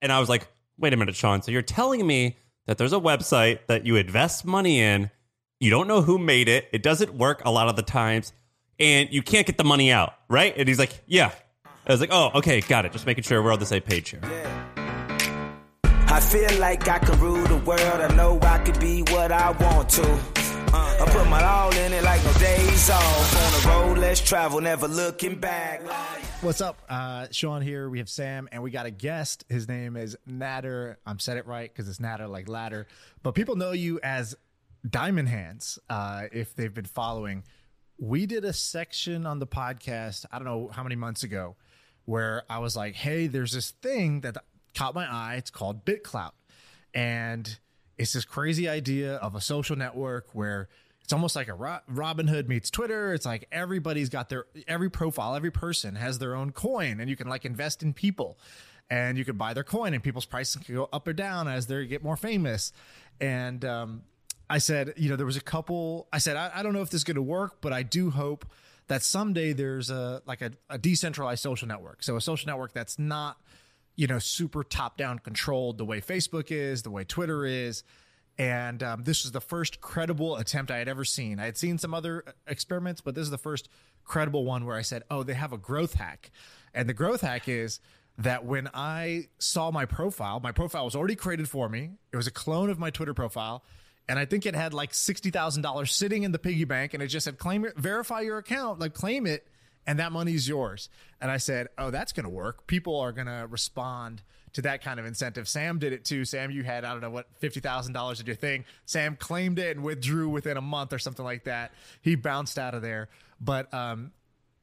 And I was like, wait a minute, Shaan. So you're telling me that there's a website that you invest money in, you don't know who made it, it doesn't work a lot of the times, and you can't get the money out, right? And he's like, yeah. I was like, oh, okay, got it. Just making sure we're on the same page here. I feel like I can rule the world. I know I could be what I want to. Uh, I put my all in it like no days off. On the road, let's travel, never looking back. What's up? Uh, Shaan here. We have Sam, and we got a guest. His name is Nader. I'm said it right because it's Nader like ladder, but people know you as Diamond Hands uh, if they've been following. We did a section on the podcast. I don't know how many months ago, where I was like, "Hey, there's this thing that caught my eye. It's called BitClout, and it's this crazy idea of a social network where." It's almost like a Ro- Robinhood meets Twitter. It's like everybody's got their every profile, every person has their own coin, and you can like invest in people, and you can buy their coin, and people's prices can go up or down as they get more famous. And um, I said, you know, there was a couple. I said, I, I don't know if this is going to work, but I do hope that someday there's a like a, a decentralized social network. So a social network that's not, you know, super top down controlled the way Facebook is, the way Twitter is. And um, this was the first credible attempt I had ever seen. I had seen some other uh, experiments, but this is the first credible one where I said, oh, they have a growth hack. And the growth hack is that when I saw my profile, my profile was already created for me. It was a clone of my Twitter profile. And I think it had like $60,000 sitting in the piggy bank. And it just said, claim it, verify your account, like claim it, and that money's yours. And I said, oh, that's going to work. People are going to respond to that kind of incentive. Sam did it too. Sam, you had, I don't know what, $50,000 at your thing. Sam claimed it and withdrew within a month or something like that. He bounced out of there. But, um,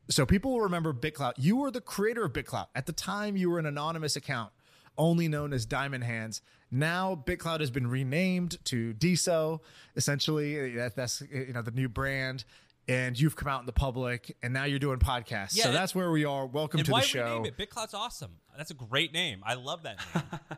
so people will remember BitClout. You were the creator of BitClout. At the time, you were an anonymous account, only known as Diamond Hands. Now, BitClout has been renamed to DeSo. Essentially, that, that's you know the new brand. And you've come out in the public, and now you're doing podcasts. Yeah, so and- that's where we are. Welcome and to why the show. rename it? BitClout's awesome. That's a great name. I love that name.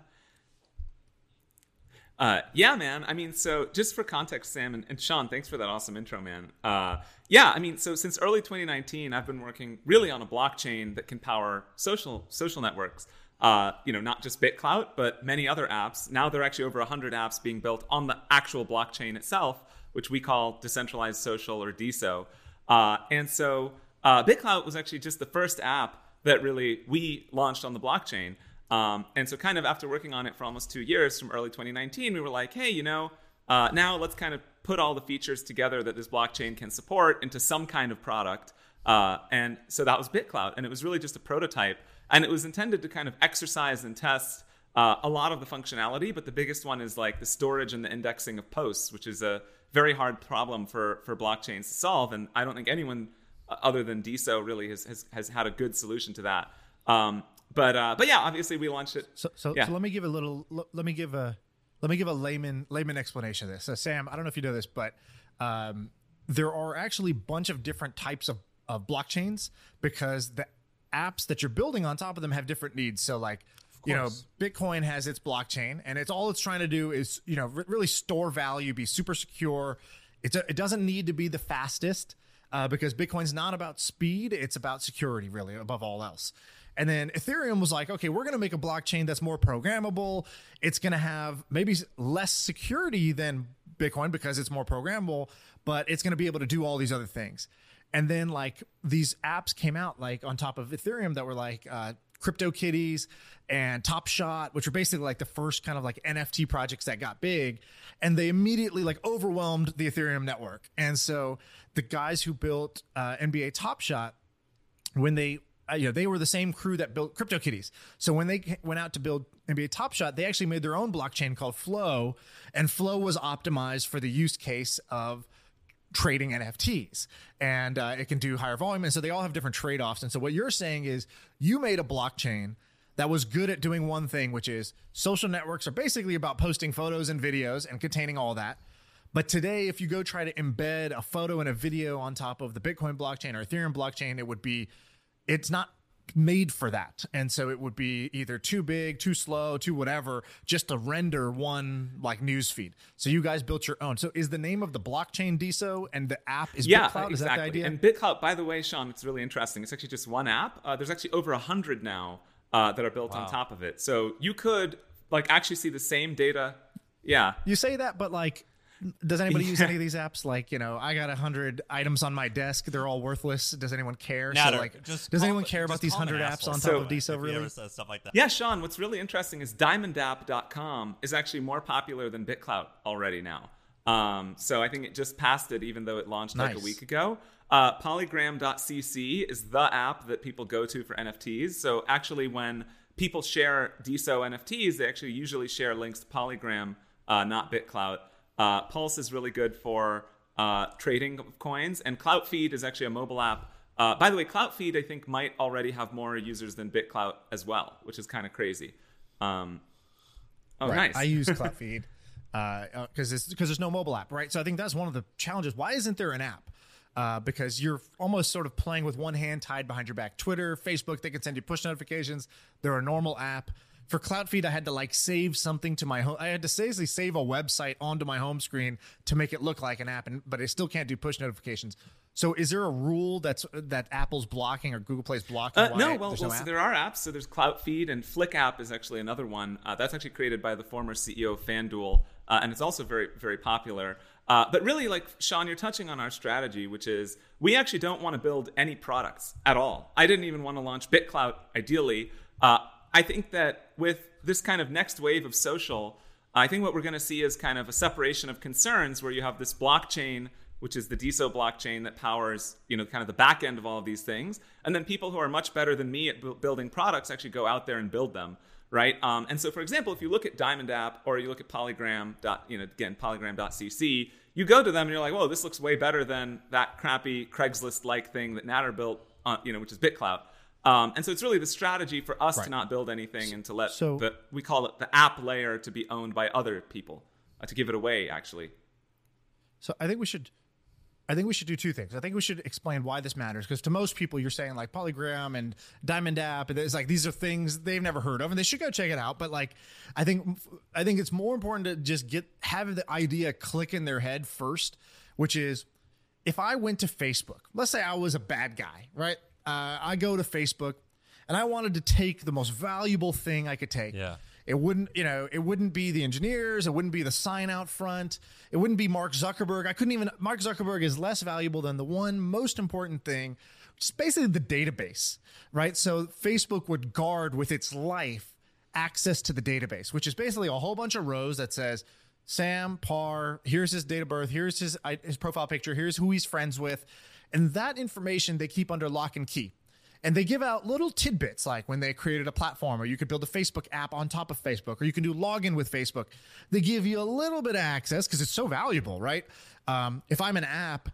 Uh, yeah, man. I mean, so just for context, Sam and, and Shaan, thanks for that awesome intro, man. Uh, yeah, I mean, so since early 2019, I've been working really on a blockchain that can power social social networks. Uh, you know, not just BitClout, but many other apps. Now there are actually over 100 apps being built on the actual blockchain itself, which we call decentralized social or DeSo. Uh, and so uh, was actually just the first app that really we launched on the blockchain. Um, and so, kind of after working on it for almost two years from early 2019, we were like, hey, you know, uh, now let's kind of put all the features together that this blockchain can support into some kind of product. Uh, and so that was BitClout. And it was really just a prototype. And it was intended to kind of exercise and test uh, a lot of the functionality. But the biggest one is like the storage and the indexing of posts, which is a very hard problem for, for blockchains to solve. And I don't think anyone uh, other than DeSo really has, has, has had a good solution to that. Um, but uh, but yeah, obviously we launched it. So, so, Yeah. so let me give a little. Let me give a. Let me give a layman layman explanation of this. So, Sam, I don't know if you know this, but um, there are actually a bunch of different types of, of blockchains because the apps that you're building on top of them have different needs. So, like, you know. Bitcoin has its blockchain, and it's all it's trying to do is you know re- really store value, be super secure. It's a, it doesn't need to be the fastest uh, because Bitcoin's not about speed; it's about security, really, above all else. And then Ethereum was like, okay, we're going to make a blockchain that's more programmable. It's going to have maybe less security than Bitcoin because it's more programmable, but it's going to be able to do all these other things. And then like these apps came out like on top of Ethereum that were like uh, CryptoKitties and Top Shot, which were basically like the first kind of like NFT projects that got big, and they immediately like overwhelmed the Ethereum network. And so the guys who built uh, NBA Top Shot when they uh, you know they were the same crew that built CryptoKitties. So when they went out to build NBA Top Shot, they actually made their own blockchain called Flow, and Flow was optimized for the use case of trading NFTs, and uh, it can do higher volume. And so they all have different trade offs. And so what you're saying is you made a blockchain that was good at doing one thing, which is social networks are basically about posting photos and videos and containing all that. But today, if you go try to embed a photo and a video on top of the Bitcoin blockchain or Ethereum blockchain, it would be, it's not made for that. And so it would be either too big, too slow, too whatever, just to render one like news feed. So you guys built your own. So is the name of the blockchain DeSo and the app is yeah, BitClout? exactly. Is that the idea? And BitClout, by the way, Shaan, it's really interesting. It's actually just one app. Uh, there's actually over a hundred now. uh, that are built on top of it. So you could like actually see the same data. Yeah. You say that, but like, does anybody use any of these apps? Like, you know, I got a hundred items on my desk; they're all worthless. Does anyone care? Nader, so, like, just does call- anyone care about these hundred apps on top So, of DeSo? If he Really? ever says stuff like that. Yeah, Shaan, what's really interesting is diamondapp.com is actually more popular than BitClout already now. Um, so I think it just passed it, even though it launched like a week ago. Uh, Polygram.cc is the app that people go to for NFTs. So actually, when people share DeSo NFTs, they actually usually share links to Polygram, uh, not BitClout. Uh, Pulse is really good for uh, trading of coins, and CloutFeed is actually a mobile app. Uh, by the way, CloutFeed I think might already have more users than BitClout as well, which is kind of crazy. Um, oh, Right. nice. I use CloutFeed because it's because there's no mobile app, right? So I think that's one of the challenges. Why isn't there an app? Uh, because you're almost sort of playing with one hand tied behind your back. Twitter, Facebook, they can send you push notifications. They're a normal app. For CloutFeed, I had to like save something to my home. I had to basically save a website onto my home screen to make it look like an app, and but I still can't do push notifications. So is there a rule that's that Apple's blocking or Google Play's blocking? Uh, no, well, there's well so there are apps. So there's CloutFeed and Flick app is actually another one. Uh, that's actually created by the former CEO of FanDuel, uh, and it's also very, very popular. Uh, but really, like Shaan, you're touching on our strategy, which is we actually don't want to build any products at all. I didn't even want to launch BitClout. Ideally, uh, I think that with this kind of next wave of social, I think what we're going to see is kind of a separation of concerns where you have this blockchain, which is the DeSo blockchain that powers, you know, kind of the back end of all of these things. And then people who are much better than me at bu- building products actually go out there and build them, right? Um, and so, for example, if you look at Diamond App or you look at Polygram, dot, you know, again, polygram.cc, you go to them and you're like, whoa, this looks way better than that crappy Craigslist-like thing that Nader built, on, you know, which is BitClout. Um, and so it's really the strategy for us to not build anything and to let So- the we call it the app layer to be owned by other people, uh, to give it away actually. So I think we should I think we should do two things. I think we should explain why this matters because to most people you're saying like Polygram and Diamond App and it's like these are things they've never heard of and they should go check it out, but like I think I think it's more important to just get have the idea click in their head first, which is if I went to Facebook, let's say I was a bad guy, right? Uh, I go to Facebook and I wanted to take the most valuable thing I could take. Yeah. It wouldn't, you know, it wouldn't be the engineers. It wouldn't be the sign out front. It wouldn't be Mark Zuckerberg. I couldn't even, Mark Zuckerberg is less valuable than the one most important thing, which is basically the database, right? So Facebook would guard with its life access to the database, which is basically a whole bunch of rows that says, Sam Parr, here's his date of birth, here's his his profile picture, here's who he's friends with, and that information they keep under lock and key. And they give out little tidbits like when they created a platform, or you could build a Facebook app on top of Facebook, or you can do login with Facebook. They give you a little bit of access because it's so valuable, right? Um, if I'm an app,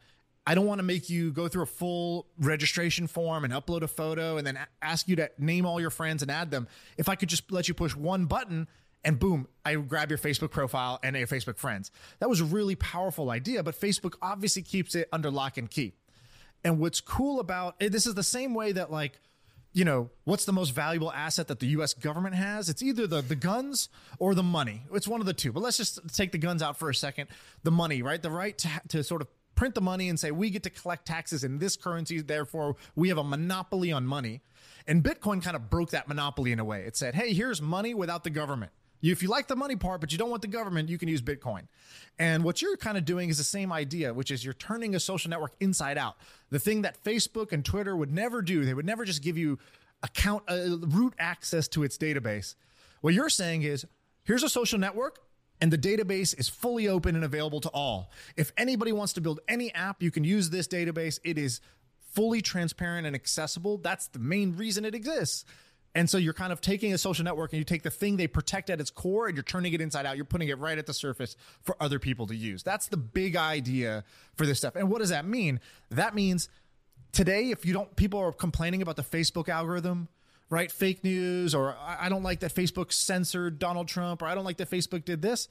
I don't want to make you go through a full registration form and upload a photo and then ask you to name all your friends and add them. If I could just let you push one button and boom, I grab your Facebook profile and your Facebook friends. That was a really powerful idea, but Facebook obviously keeps it under lock and key. And what's cool about eh, this is the same way that like, you know, what's the most valuable asset that the US government has? It's either the the guns or the money. It's one of the two. But let's just take the guns out for a second. The money, right? The right to, to sort of print the money and say we get to collect taxes in this currency, therefore we have a monopoly on money. And Bitcoin kind of broke that monopoly in a way. It said, "Hey, here's money without the government." If you like the money part, but you don't want the government, you can use Bitcoin. And what you're kind of doing is the same idea, which is you're turning a social network inside out. The thing that Facebook and Twitter would never do, they would never just give you account uh, root access to its database. What you're saying is, here's a social network, and the database is fully open and available to all. If anybody wants to build any app, you can use this database. It is fully transparent and accessible. That's the main reason it exists. And so you're kind of taking a social network and you take the thing they protect at its core and you're turning it inside out. You're putting it right at the surface for other people to use. That's the big idea for this stuff. And what does that mean? That means today, if you don't, people are complaining about the Facebook algorithm, right? Fake news, or I don't like that Facebook censored Donald Trump, or I don't like that Facebook did this.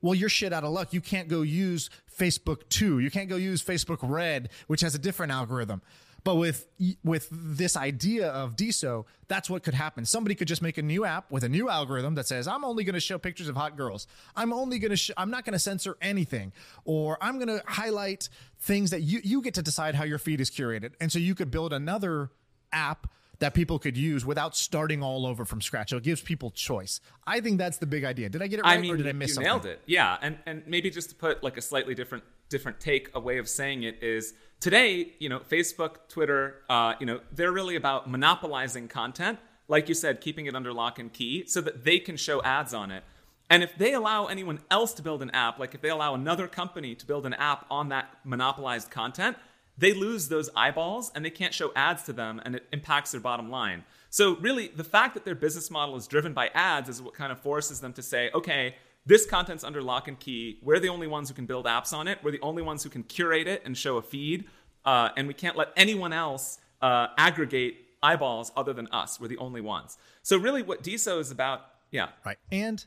Well, you're shit out of luck. You can't go use Facebook 2. You can't go use Facebook Red, which has a different algorithm. But with with this idea of DeSo, that's what could happen. Somebody could just make a new app with a new algorithm that says, "I'm only going to show pictures of hot girls. I'm only going to sh- I'm not going to censor anything, or I'm going to highlight things that you you get to decide how your feed is curated." And so you could build another app that people could use without starting all over from scratch. So it gives people choice. I think that's the big idea. Did I get it right I mean, or did I miss you something? nailed it. Yeah, and and maybe just to put like a slightly different different take, a way of saying it is today, you know, Facebook, Twitter, uh, you know, they're really about monopolizing content, like you said, keeping it under lock and key, so that they can show ads on it. And if they allow anyone else to build an app, like if they allow another company to build an app on that monopolized content, they lose those eyeballs and they can't show ads to them and it impacts their bottom line. So, really, the fact that their business model is driven by ads is what kind of forces them to say, okay, this content's under lock and key. We're the only ones who can build apps on it. We're the only ones who can curate it and show a feed. Uh, and we can't let anyone else uh, aggregate eyeballs other than us. We're the only ones. So, really, what DeSo is about, yeah. Right. And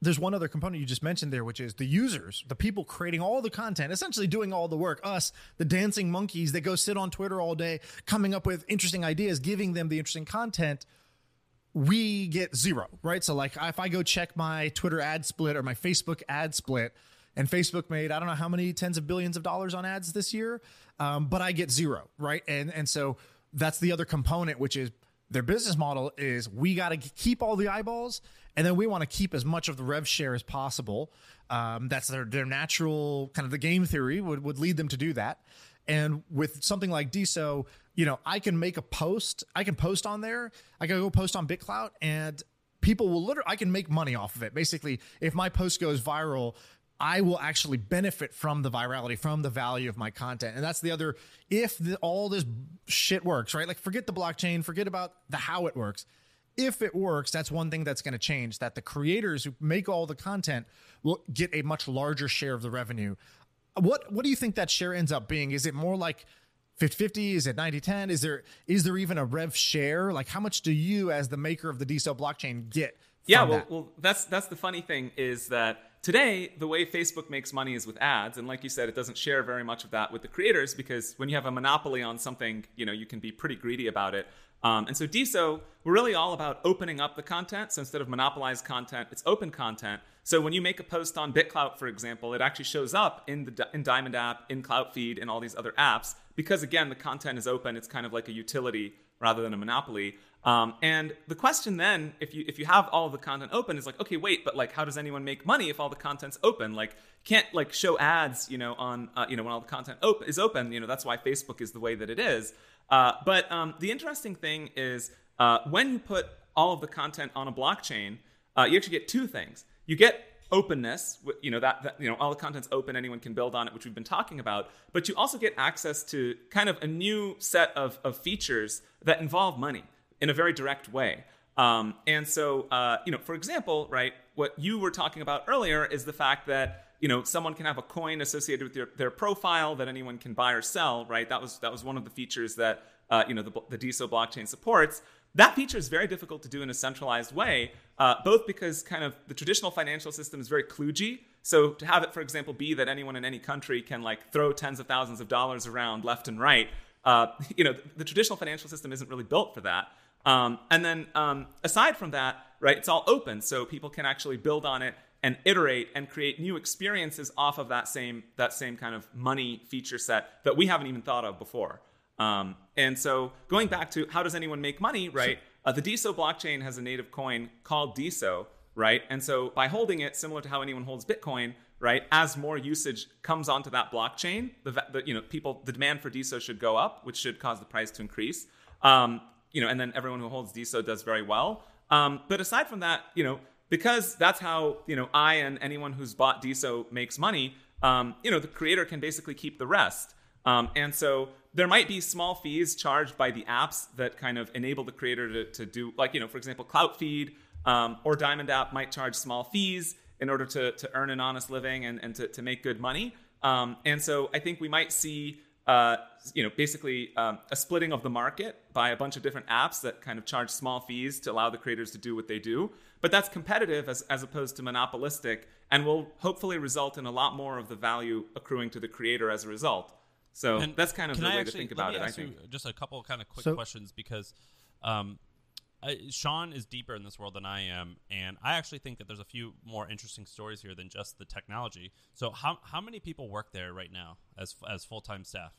there's one other component you just mentioned there, which is the users, the people creating all the content, essentially doing all the work. Us, the dancing monkeys that go sit on Twitter all day, coming up with interesting ideas, giving them the interesting content. We get zero, right? So, like, if I go check my Twitter ad split or my Facebook ad split, and Facebook made I don't know how many tens of billions of dollars on ads this year, um, but I get zero, right? And and so that's the other component, which is their business model is we got to keep all the eyeballs, and then we want to keep as much of the rev share as possible. Um, that's their their natural kind of the game theory would would lead them to do that. And with something like DeSo, you know, I can make a post, I can post on there, I can go post on BitClout, and people will literally, I can make money off of it. Basically, if my post goes viral, I will actually benefit from the virality, from the value of my content. And that's the other, if the, all this shit works, right? Like, forget the blockchain, forget about the how it works. If it works, that's one thing that's going to change that the creators who make all the content will get a much larger share of the revenue. What what do you think that share ends up being? Is it more like 50-50? Is it 90-10? Is there is there even a rev share? Like how much do you as the maker of the DeSo blockchain get? Yeah, well, that? well, that's that's the funny thing is that today the way Facebook makes money is with ads, and like you said, it doesn't share very much of that with the creators because when you have a monopoly on something, you know, you can be pretty greedy about it. Um, and so DeSo, we're really all about opening up the content. So instead of monopolized content, it's open content. So when you make a post on BitClout, for example, it actually shows up in the in Diamond app, in CloutFeed, in all these other apps because again, the content is open. It's kind of like a utility rather than a monopoly. Um, and the question then, if you if you have all the content open, is like, okay, wait, but like, how does anyone make money if all the content's open? Like, can't like show ads, you know, on uh, you know when all the content op- is open. You know, that's why Facebook is the way that it is. Uh, but um, the interesting thing is uh, when you put all of the content on a blockchain, uh, you actually get two things. You get openness, you know that, that you know all the content's open, anyone can build on it, which we've been talking about. But you also get access to kind of a new set of, of features that involve money in a very direct way. Um, and so, uh, you know, for example, right, what you were talking about earlier is the fact that you know someone can have a coin associated with their, their profile that anyone can buy or sell, right? That was that was one of the features that uh, you know the, the DeSo blockchain supports. That feature is very difficult to do in a centralized way, uh, both because kind of the traditional financial system is very kludgy. So to have it, for example, be that anyone in any country can like throw tens of thousands of dollars around left and right, uh, you know, the traditional financial system isn't really built for that. Um, and then um, aside from that, right, it's all open, so people can actually build on it and iterate and create new experiences off of that same that same kind of money feature set that we haven't even thought of before. Um, and so going back to how does anyone make money, right? Uh, the DeSo blockchain has a native coin called DeSo, right? And so by holding it, similar to how anyone holds Bitcoin, right? As more usage comes onto that blockchain, the, the you know people the demand for DeSo should go up, which should cause the price to increase. Um, you know, and then everyone who holds DeSo does very well. Um, but aside from that, you know, because that's how you know I and anyone who's bought DeSo makes money. Um, you know, the creator can basically keep the rest. Um, and so there might be small fees charged by the apps that kind of enable the creator to, to do, like, you know, for example, CloutFeed um, or Diamond App might charge small fees in order to, to earn an honest living and, and to, to make good money. Um, and so I think we might see, uh, you know, basically um, a splitting of the market by a bunch of different apps that kind of charge small fees to allow the creators to do what they do. But that's competitive as, as opposed to monopolistic and will hopefully result in a lot more of the value accruing to the creator as a result. So And that's kind of can the I way actually- to think let about me it, I ask you think. just a couple kind of quick So- questions because um, I, Shaan is deeper in this world than I am, and I actually think that there's a few more interesting stories here than just the technology. So, how how many people work there right now as as full time staff?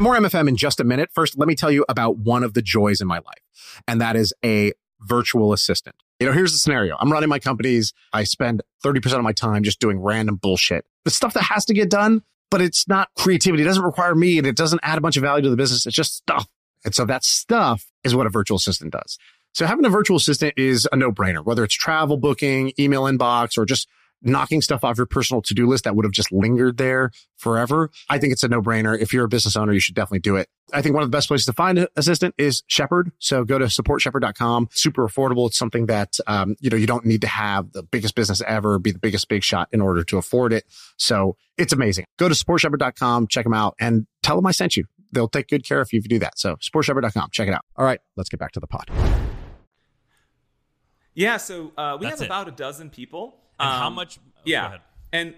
More MFM in just a minute. First, let me tell you about one of the joys in my life, and that is a virtual assistant. You know, here's the scenario. I'm running my companies. I spend 30% of my time just doing random bullshit. The stuff that has to get done, but it's not creativity. It doesn't require me and it doesn't add a bunch of value to the business. It's just stuff. And so that stuff is what a virtual assistant does. So having a virtual assistant is a no brainer, whether it's travel booking, email inbox, or just knocking stuff off your personal to-do list that would have just lingered there forever. I think it's a no-brainer. If you're a business owner, you should definitely do it. I think one of the best places to find an assistant is Shepherd. So go to supportshepherd.com. Super affordable. It's something that, um, you know, you don't need to have the biggest business ever, be the biggest big shot in order to afford it. So it's amazing. Go to supportshepherd.com, check them out and tell them I sent you. They'll take good care of you if you do that. So supportshepherd.com, check it out. All right, let's get back to the pod. Yeah, so uh, we That's have it. about a dozen people. And how Um, much? oh, go yeah, ahead. and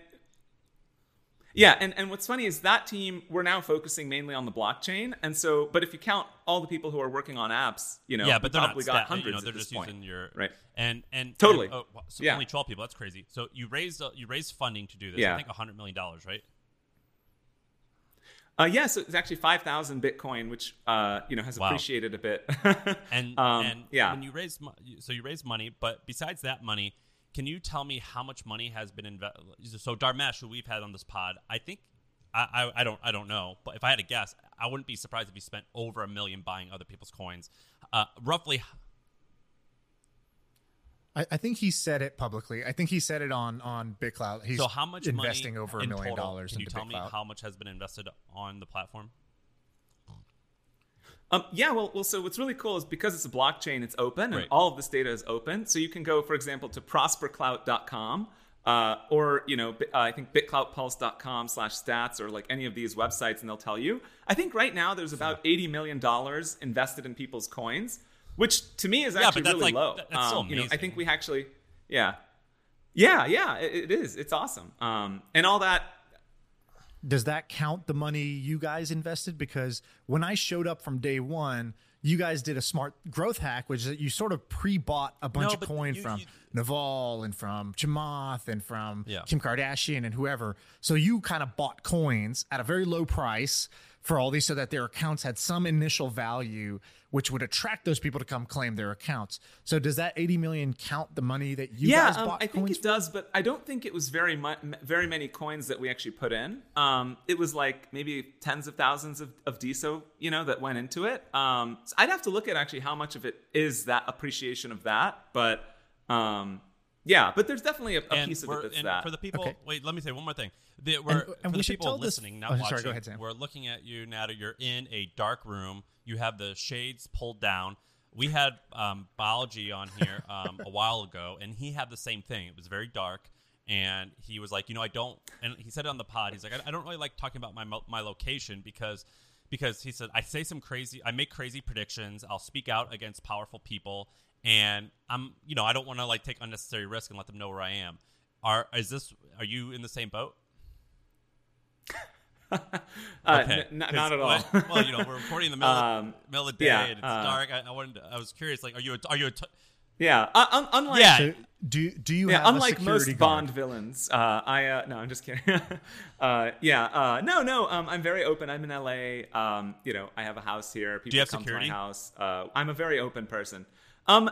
yeah, and, and what's funny is that team we're now focusing mainly on the blockchain, and so but if you count all the people who are working on apps, you know, yeah, but they're not probably stat, got hundreds you know, at they're this just point. using your Right. and and Totally. and, oh, so Yeah. only twelve people. That's crazy. So you raised uh, you raised funding to do this. Yeah. I think hundred million dollars, right? Uh, yeah, so it's actually five thousand Bitcoin, which uh, you know has Wow. appreciated a bit. And um, and yeah, when you raise mo- so you raise money, but besides that money, can you tell me how much money has been invested? So Dharmesh, who we've had on this pod, I think I, I I don't I don't know, but if I had to guess, I wouldn't be surprised if he spent over a million buying other people's coins. Uh, roughly, I, I think he said it publicly. I think he said it on on BitClout. He's so how much investing over a million total, dollars Can you tell me how much has been invested on the platform? Um, yeah, well, well, so what's really cool is because it's a blockchain, it's open, and Right. all of this data is open. So you can go, for example, to prosperclout.com, uh, or you know, uh, I think bitcloutpulse.com slash stats, or like any of these websites, and they'll tell you. I think right now there's about eighty million dollars invested in people's coins, which to me is Yeah, actually that's really like- low. that- that's so Um, you know, I think we actually, yeah, yeah, yeah, it, it is. It's awesome, um, and all that. Does that count the money you guys invested? Because when I showed up from day one, you guys did a smart growth hack, which is that you sort of pre-bought a bunch No, of coin you- from you- Naval and from Chamath and from Yeah. Kim Kardashian and whoever. So you kind of bought coins at a very low price for all these so that their accounts had some initial value which would attract those people to come claim their accounts. So does that 80 million count the money that you yeah, guys um, bought I think it does, but I don't think it was very mu- very many coins that we actually put in. Um, it was like maybe tens of thousands of, of DeSo, you know, that went into it. Um, so I'd have to look at actually how much of it is that appreciation of that, but um, yeah, but there's definitely a, a and piece of it that's and that. for the people, Okay. wait, let me say one more thing. The, we're, and for we the should people tell this- listening, not oh, sorry, watching, go ahead, Sam. we're looking at you, Nader. You're in a dark room. You have the shades pulled down. We had um, Balaji on here um, a while ago, and he had the same thing. It was very dark, and he was like, you know, I don't. And he said it on the pod. He's like, I, I don't really like talking about my my location because because he said I say some crazy, I make crazy predictions. I'll speak out against powerful people, and I'm, you know, I don't want to like take unnecessary risk and let them know where I am. Are is this? Are you in the same boat? uh, Okay. n- n- not at all. Well, well, you know, we're recording in the middle, Um, of, middle of the day yeah, and it's uh, dark. I, I wanted, to- I was curious, like, are you, a, are you, a t- yeah, uh, un- unlike Yeah. So do do you yeah, have a unlike most security Bond villains, uh, I uh, no, I'm just kidding. uh, yeah, uh, no, no, um, I'm very open. I'm in LA. Um, you know, I have a house here. People you have come security? to my house. Uh, I'm a very open person. Um,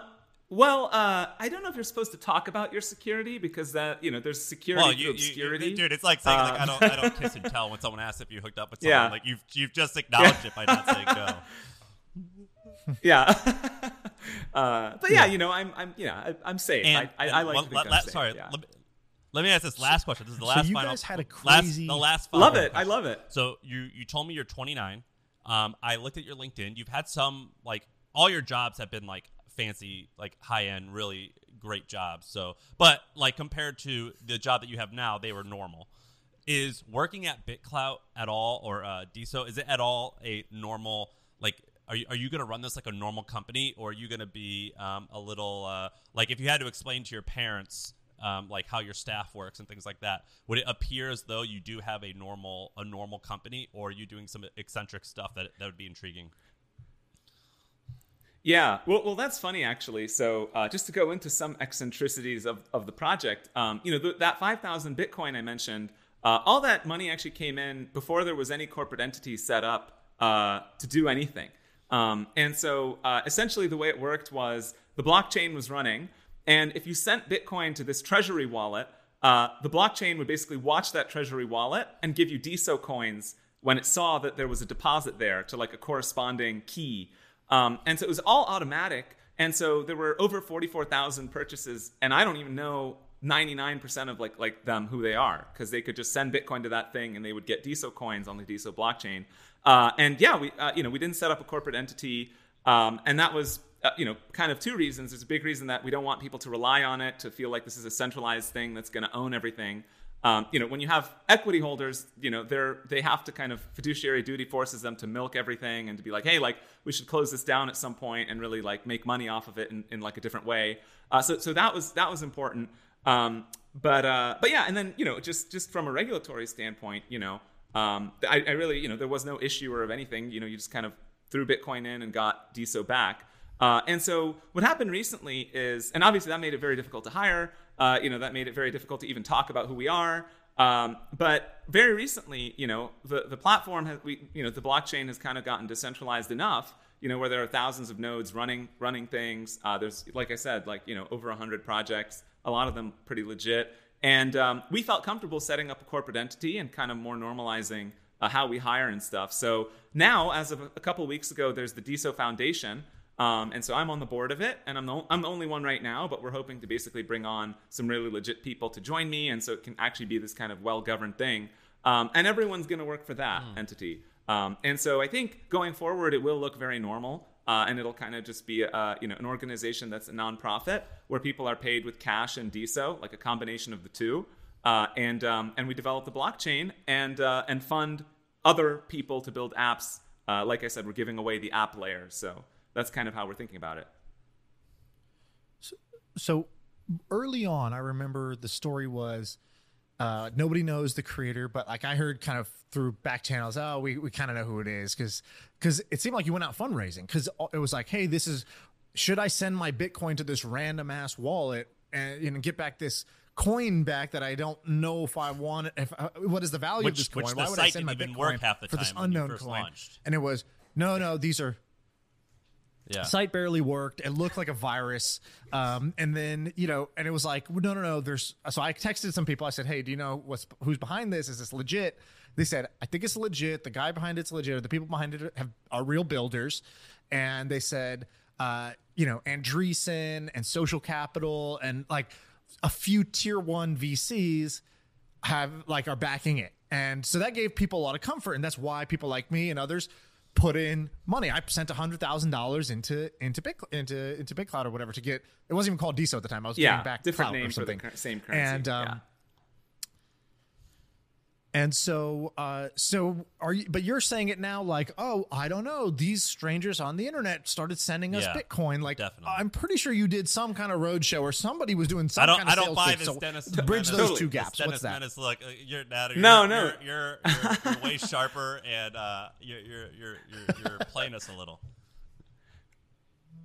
well, uh, I don't know if you're supposed to talk about your security because that you know there's security well, through you, you, obscurity. dude, it's like saying, like, I Um, don't, I don't kiss and tell when someone asks if you hooked up with someone. Yeah. Like, you've, you've just acknowledged it by not saying no. yeah. uh, but yeah, you know, I'm, I'm, yeah, I, I'm safe. And, I, I, and I like one- to think la- I'm la- safe, sorry, yeah. let, me, let me ask this last question. This is the last. So last you final. guys had a last- crazy- the last Love final it. I love it. So you you told me you're 29. Um, I looked at your LinkedIn. You've had some like all your jobs have been like fancy, like high end, really great jobs. So, but like compared to the job that you have now, they were normal. Is working at BitClout at all, or uh, DSO? Is it at all a normal like? Are you, are you going to run this like a normal company, or are you going to be um, a little uh, like if you had to explain to your parents um, like how your staff works and things like that. Would it appear as though you do have a normal a normal company, or are you doing some eccentric stuff that that would be intriguing? Yeah, well, well, that's funny actually. So, uh, just to go into some eccentricities of, of the project, um, you know, th- that five thousand Bitcoin I mentioned, uh, all that money actually came in before there was any corporate entity set up uh, to do anything. Um, and so uh, essentially, the way it worked was the blockchain was running, and if you sent Bitcoin to this treasury wallet, uh, the blockchain would basically watch that treasury wallet and give you DeSo coins when it saw that there was a deposit there to like a corresponding key. Um, and so it was all automatic. And so there were over 44,000 purchases, and I don't even know 99% of like like them who they are because they could just send Bitcoin to that thing and they would get DeSo coins on the DeSo blockchain. Uh, and yeah, we uh, you know we didn't set up a corporate entity, um, and that was uh, you know kind of two reasons. There's a big reason that we don't want people to rely on it to feel like this is a centralized thing that's going to own everything. Um, you know, when you have equity holders, you know, they're they have to kind of fiduciary duty forces them to milk everything and to be like, hey, like we should close this down at some point and really like make money off of it in, in like a different way. Uh, so so that was that was important. Um, but uh, but yeah, and then you know, just just from a regulatory standpoint, you know, um, I, I, really you know there was no issuer of anything. You know, you just kind of threw Bitcoin in and got DeSo back. Uh, and so what happened recently is, and obviously that made it very difficult to hire. Uh, you know, that made it very difficult to even talk about who we are. Um, but very recently, you know, the, the platform has, we, you know, the blockchain has kind of gotten decentralized enough, you know, where there are thousands of nodes running, running things. Uh, there's, like I said, like, you know, over 100 projects a lot of them pretty legit. And um, we felt comfortable setting up a corporate entity and kind of more normalizing uh, how we hire and stuff. So now, as of a couple weeks ago, there's the DeSo Foundation. Um, and so I'm on the board of it, and I'm the, I'm the only one right now, but we're hoping to basically bring on some really legit people to join me, and so it can actually be this kind of well governed thing. Um, and everyone's going to work for that mm. entity. Um, and so I think going forward, it will look very normal uh, and it'll kind of just be uh, you know an organization that's a nonprofit where people are paid with cash and DeSo, like a combination of the two. Uh, and um, and we develop the blockchain and uh, and fund other people to build apps. Uh, like I said, we're giving away the app layer, so that's kind of how we're thinking about it. So, so early on, I remember the story was uh, nobody knows the creator, but like I heard kind of through back channels, oh, we, we kind of know who it is because because it seemed like you went out fundraising because it was like, hey, this is should I send my Bitcoin to this random ass wallet and you know get back this coin back that I don't know if I want it. If uh, what is the value which, of this coin? Why would I send my Bitcoin for this unknown coin? Launched. And it was no, no, these are yeah. Site barely worked. It looked like a virus. Um, and then, you know, and it was like, no, no, no, there's, so I texted some people. I said, Hey, do you know what's, who's behind this? Is this legit? They said, I think it's legit. The guy behind it's legit. The people behind it have, are real builders. And they said, uh, you know, Andreessen and Social Capital and like a few tier one VCs have like are backing it. And so that gave people a lot of comfort. And that's why people like me and others put in money. I sent hundred thousand dollars into into Big into into BitClout or whatever to get. It wasn't even called DeSo at the time. I was yeah, getting back different Clout name or something. for the same currency. And um, yeah. And so, uh, so are you? But you're saying it now, like, oh, I don't know. These strangers on the internet started sending us Yeah, Bitcoin. Like, definitely. I'm pretty sure you did some kind of roadshow or somebody was doing some I don't. kind of I don't sales buy this So Dennis. bridge Menace- those Totally. two this gaps. Dennis What's that? Menace look, uh, you're, Nat, you're, No, you're, no. You're, you're, you're way sharper, and uh, you're, you're, you're, you're, you're playing us a little.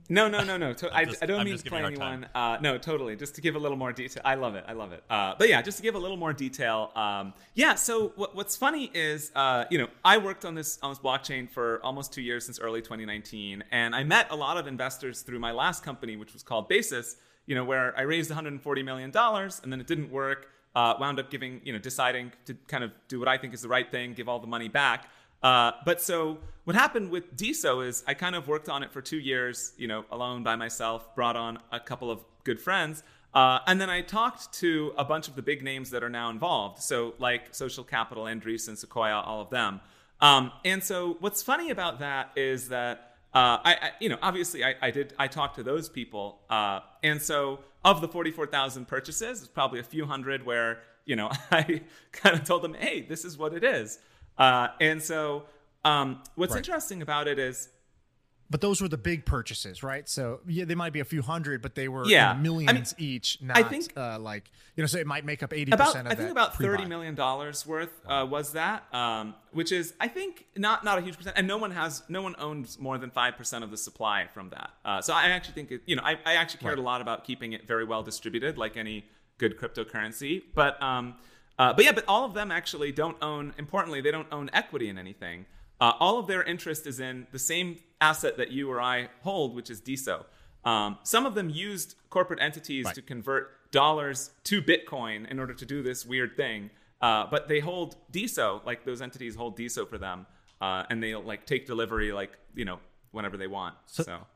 No, no, no, no. To- I, just- I don't I'm mean to play you a hard anyone. Uh, no, totally. Just to give a little more detail. I love it. I love it. Uh, but yeah, just to give a little more detail. Um, yeah. So what, what's funny is, uh, you know, I worked on this on this blockchain for almost two years since early 2019, and I met a lot of investors through my last company, which was called Basis. You know, where I raised 140 million dollars, and then it didn't work. Uh, wound up giving, you know, deciding to kind of do what I think is the right thing, give all the money back. Uh, but so what happened with DeSo is I kind of worked on it for two years, you know, alone by myself, brought on a couple of good friends. Uh, and then I talked to a bunch of the big names that are now involved. So like Social Capital, Andreessen, Sequoia, all of them. Um, and so what's funny about that is that uh, I, I, you know, obviously I, I did, I talked to those people. Uh, and so of the 44,000 purchases, it's probably a few hundred where, you know, I kind of told them, hey, this is what it is. Uh, and so, um, what's Right. interesting about it is, But those were the big purchases, right? So yeah, they might be a few hundred, but they were Yeah. millions each. Not, I think- uh, like you know, so it might make up eighty percent I think about pre-buy. thirty million dollars worth uh, was that, um, which is I think not not a huge percent, and no one has no one owns more than five percent of the supply from that. Uh, so I actually think it, you know I, I actually cared a lot about keeping it very well distributed, like any good cryptocurrency. But um, uh, but yeah, but all of them actually don't own. Importantly, they don't own equity in anything. Uh, all of their interest is in the same asset that you or I hold, which is DeSo. Um, some of them used corporate entities Right. to convert dollars to Bitcoin in order to do this weird thing. Uh, but they hold DeSo, like those entities hold DeSo for them, uh, and they'll like take delivery, like you know, whenever they want. So- so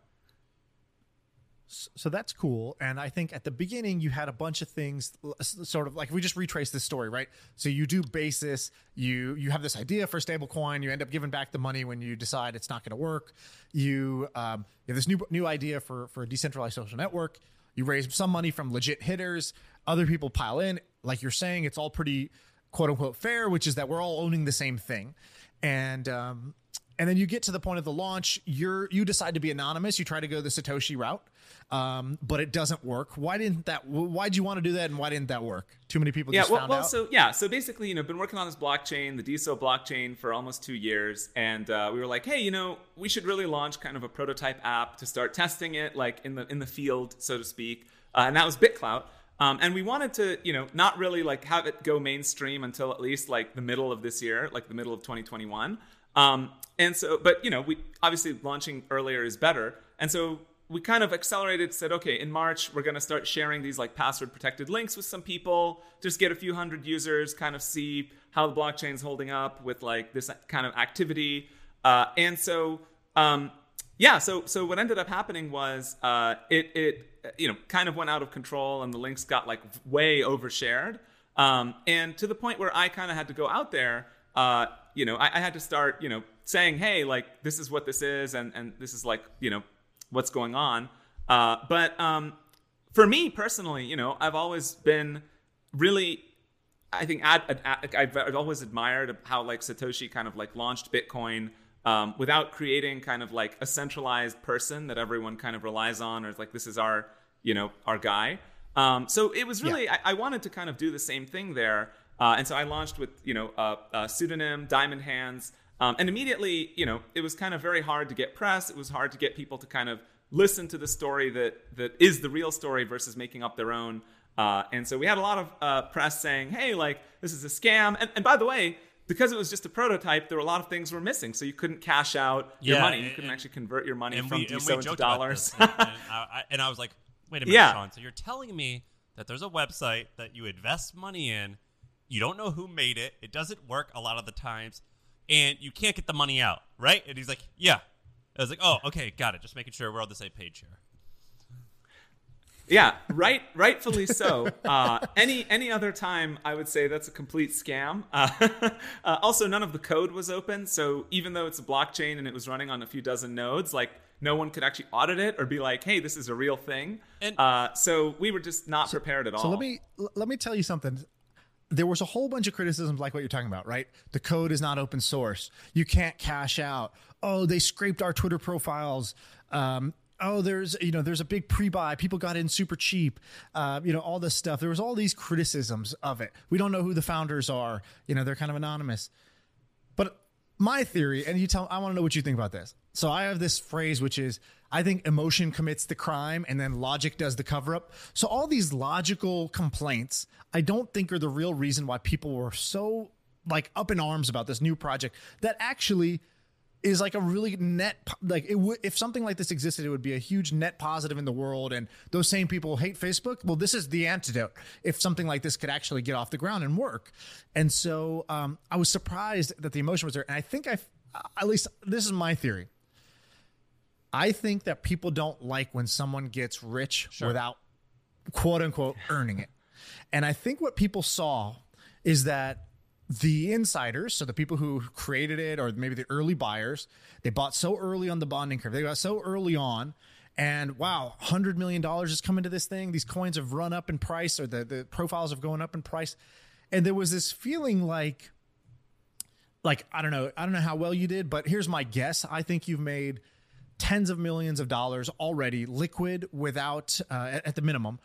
so that's cool. And i think at the beginning you had a bunch of things sort of like we just retrace this story right? So you do basis you you have this idea for stablecoin you end up giving back the money when you decide it's not going to work. You um, you have this new new idea for for a decentralized social network. You raise some money from legit hitters. Other people pile in. Like you're saying it's all pretty quote unquote fair which is that we're all owning the same thing. And um and then you get to the point of the launch you're you decide to be anonymous. You try to go the satoshi route um, but it doesn't work. Why didn't that why'd you want to do that and why didn't that work? Too many people yeah, just well, found well out. so yeah, so basically, you know, been working on this blockchain, the DeSo blockchain, for almost two years, and uh, we were like, hey, you know, we should really launch kind of a prototype app to start testing it, like in the in the field, so to speak, uh, and that was BitClout. Um, and we wanted to, you know, not really like have it go mainstream until at least like the middle of this year, like the middle of 2021. Um, and so, but you know, we obviously launching earlier is better. And so we kind of accelerated, said, okay, in March, we're going to start sharing these like password protected links with some people, just get a few hundred users, kind of see how the blockchain's holding up with like this kind of activity. Uh, and so, um, yeah, so so what ended up happening was uh, it it you know kind of went out of control, and the links got like way overshared, um, and to the point where I kind of had to go out there. Uh, you know, I, I had to start you know saying, hey, like this is what this is, and and this is like you know what's going on. Uh, but um, for me personally, you know, I've always been really I think ad, ad, I've, I've always admired how like Satoshi kind of like launched Bitcoin um, without creating kind of like a centralized person that everyone kind of relies on or is like this is our you know our guy. Um, so it was really I, I wanted to kind of do the same thing there, uh, and so I launched with you know a, a pseudonym Diamond Hands, um, and immediately you know it was kind of very hard to get press. It was hard to get people to kind of listen to the story that that is the real story versus making up their own. Uh, and so we had a lot of uh, press saying, "Hey, like this is a scam." And, and by the way, because it was just a prototype, there were a lot of things were missing. So you couldn't cash out your Yeah, money. You and- couldn't and- actually convert your money from we, we into dollars. and, I- and I was like, wait a minute, Yeah. Shaan. So you're telling me that there's a website that you invest money in, you don't know who made it, it doesn't work a lot of the times, and you can't get the money out, right? And he's like, yeah. I was like, oh, okay, got it. Just making sure we're on the same page here. yeah, right, rightfully so. Uh, any any other time, I would say that's a complete scam. Uh, uh, also, none of the code was open, so even though it's a blockchain and it was running on a few dozen nodes, like no one could actually audit it or be like, "Hey, this is a real thing." And- uh, so we were just not prepared at all. So let me let me tell you something. There was a whole bunch of criticisms like what you're talking about, right? The code is not open source. You can't cash out. Oh, they scraped our Twitter profiles. Um, oh, there's you know there's a big pre-buy. People got in super cheap. Uh, you know all this stuff. There was all these criticisms of it. We don't know who the founders are. You know they're kind of anonymous. But my theory, and you tell, I want to know what you think about this. So I have this phrase, which is, I think emotion commits the crime and then logic does the cover up. So all these logical complaints, I don't think are the real reason why people were so like up in arms about this new project that actually is like a really net like it would if something like this existed it would be a huge net positive in the world and those same people hate facebook. Well this is the antidote if something like this could actually get off the ground and work. And so um, i was surprised that the emotion was there. And i think i at least this is my theory i think that people don't like when someone gets rich without quote unquote earning it and i think what people saw is that the insiders, so the people who created it or maybe the early buyers, they bought so early on the bonding curve. They got so early on and wow, $100 million has come into this thing. These coins have run up in price or the, the profiles have gone up in price. And there was this feeling like, like, I don't know, I don't know how well you did, but here's my guess. I think you've made tens of millions of dollars already liquid without, uh, at, the minimum.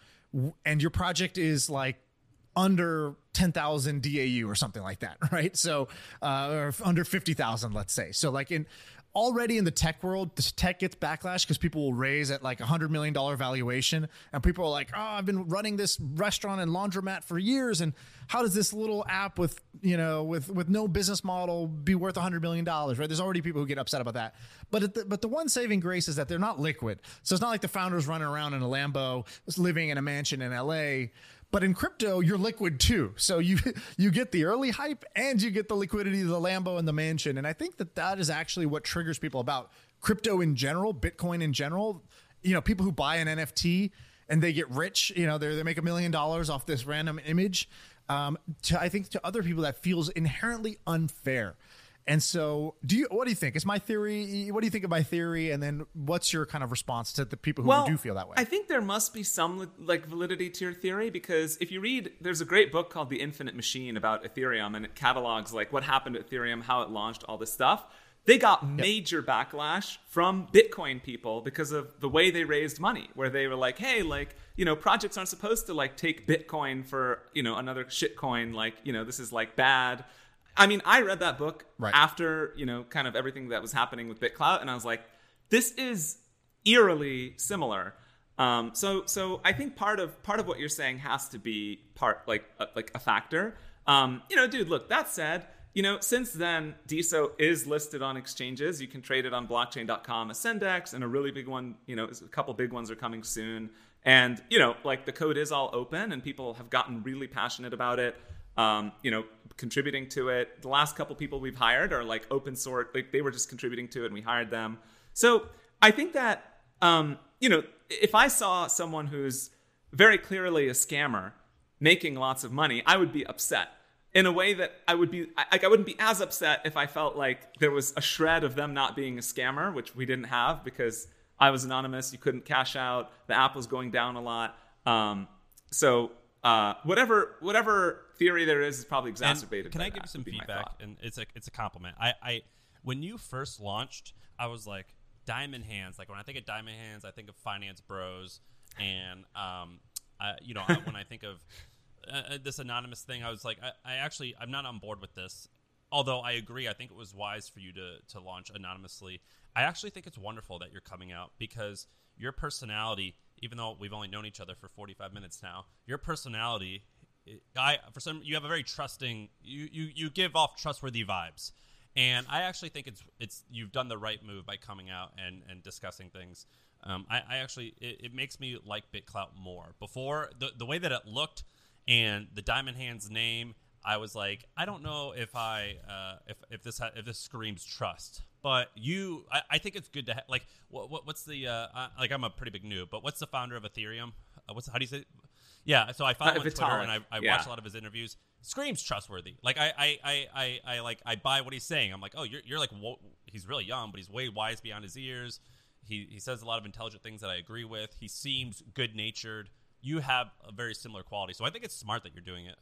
And your project is like under 10,000 DAU or something like that, right? So, uh, or under 50,000, let's say. So, like in already in the tech world, this tech gets backlash because people will raise at like a hundred million dollar valuation, and people are like, "Oh, I've been running this restaurant and laundromat for years, and how does this little app with you know with with no business model be worth a hundred million dollars?" Right? There's already people who get upset about that. But the, but the one saving grace is that they're not liquid, so it's not like the founders running around in a Lambo, living in a mansion in L.A. But in crypto, you're liquid too. So you you get the early hype and you get the liquidity of the Lambo and the mansion. And I think that that is actually what triggers people about crypto in general, Bitcoin in general. You know, people who buy an NFT and they get rich. You know, they they make a million dollars off this random image. Um, to I think to other people that feels inherently unfair. And so, do you? What do you think? Is my theory? What do you think of my theory? And then, what's your kind of response to the people who well, do feel that way? I think there must be some like validity to your theory because if you read, there's a great book called The Infinite Machine about Ethereum, and it catalogs like what happened to Ethereum, how it launched, all this stuff. They got major yep. backlash from Bitcoin people because of the way they raised money, where they were like, "Hey, like you know, projects aren't supposed to like take Bitcoin for you know another shitcoin. Like you know, this is like bad." I mean, I read that book right. after, you know, kind of everything that was happening with BitClout, and I was like, this is eerily similar. Um, so, so I think part of part of what you're saying has to be part like a, like a factor. Um, you know, dude, look. That said, you know, since then, DeSo is listed on exchanges. You can trade it on blockchain.com, Ascendex, and a really big one. You know, a couple big ones are coming soon. And you know, like the code is all open, and people have gotten really passionate about it um, you know, contributing to it. The last couple people we've hired are like open source, like they were just contributing to it and we hired them. So I think that, um, you know, if I saw someone who's very clearly a scammer making lots of money, I would be upset in a way that I would be like I wouldn't be as upset if I felt like there was a shred of them not being a scammer, which we didn't have because I was anonymous. You couldn't cash out. The app was going down a lot. Um, so uh, whatever whatever theory there is is probably exacerbated. And can I give you some feedback? And it's a it's a compliment. I, I when you first launched, I was like Diamond Hands. Like when I think of Diamond Hands, I think of Finance Bros. And um, I, you know, I, when I think of uh, uh, this anonymous thing, I was like, I, I actually I'm not on board with this. Although I agree, I think it was wise for you to to launch anonymously. I actually think it's wonderful that you're coming out because your personality even though we've only known each other for 45 minutes now, your personality, I for some you have a very trusting. You you you give off trustworthy vibes, and I actually think it's it's you've done the right move by coming out and and discussing things. Um, I, I actually it, it makes me like BitClout more. Before the the way that it looked and the Diamond Hands name, I was like, I don't know if I uh, if if this ha- if this screams trust. But you, I, I think it's good to ha- like what, what what's the uh, uh, like I'm a pretty big noob, but what's the founder of Ethereum? Uh, what's how do you say? Yeah, so I follow him on Twitter and I, I yeah. watch a lot of his interviews. Screams trustworthy. Like I, I, I, I, I, like I buy what he's saying. I'm like, oh, you're, you're like whoa. he's really young, but he's way wise beyond his years. He he says a lot of intelligent things that I agree with. He seems good natured. You have a very similar quality, so I think it's smart that you're doing it.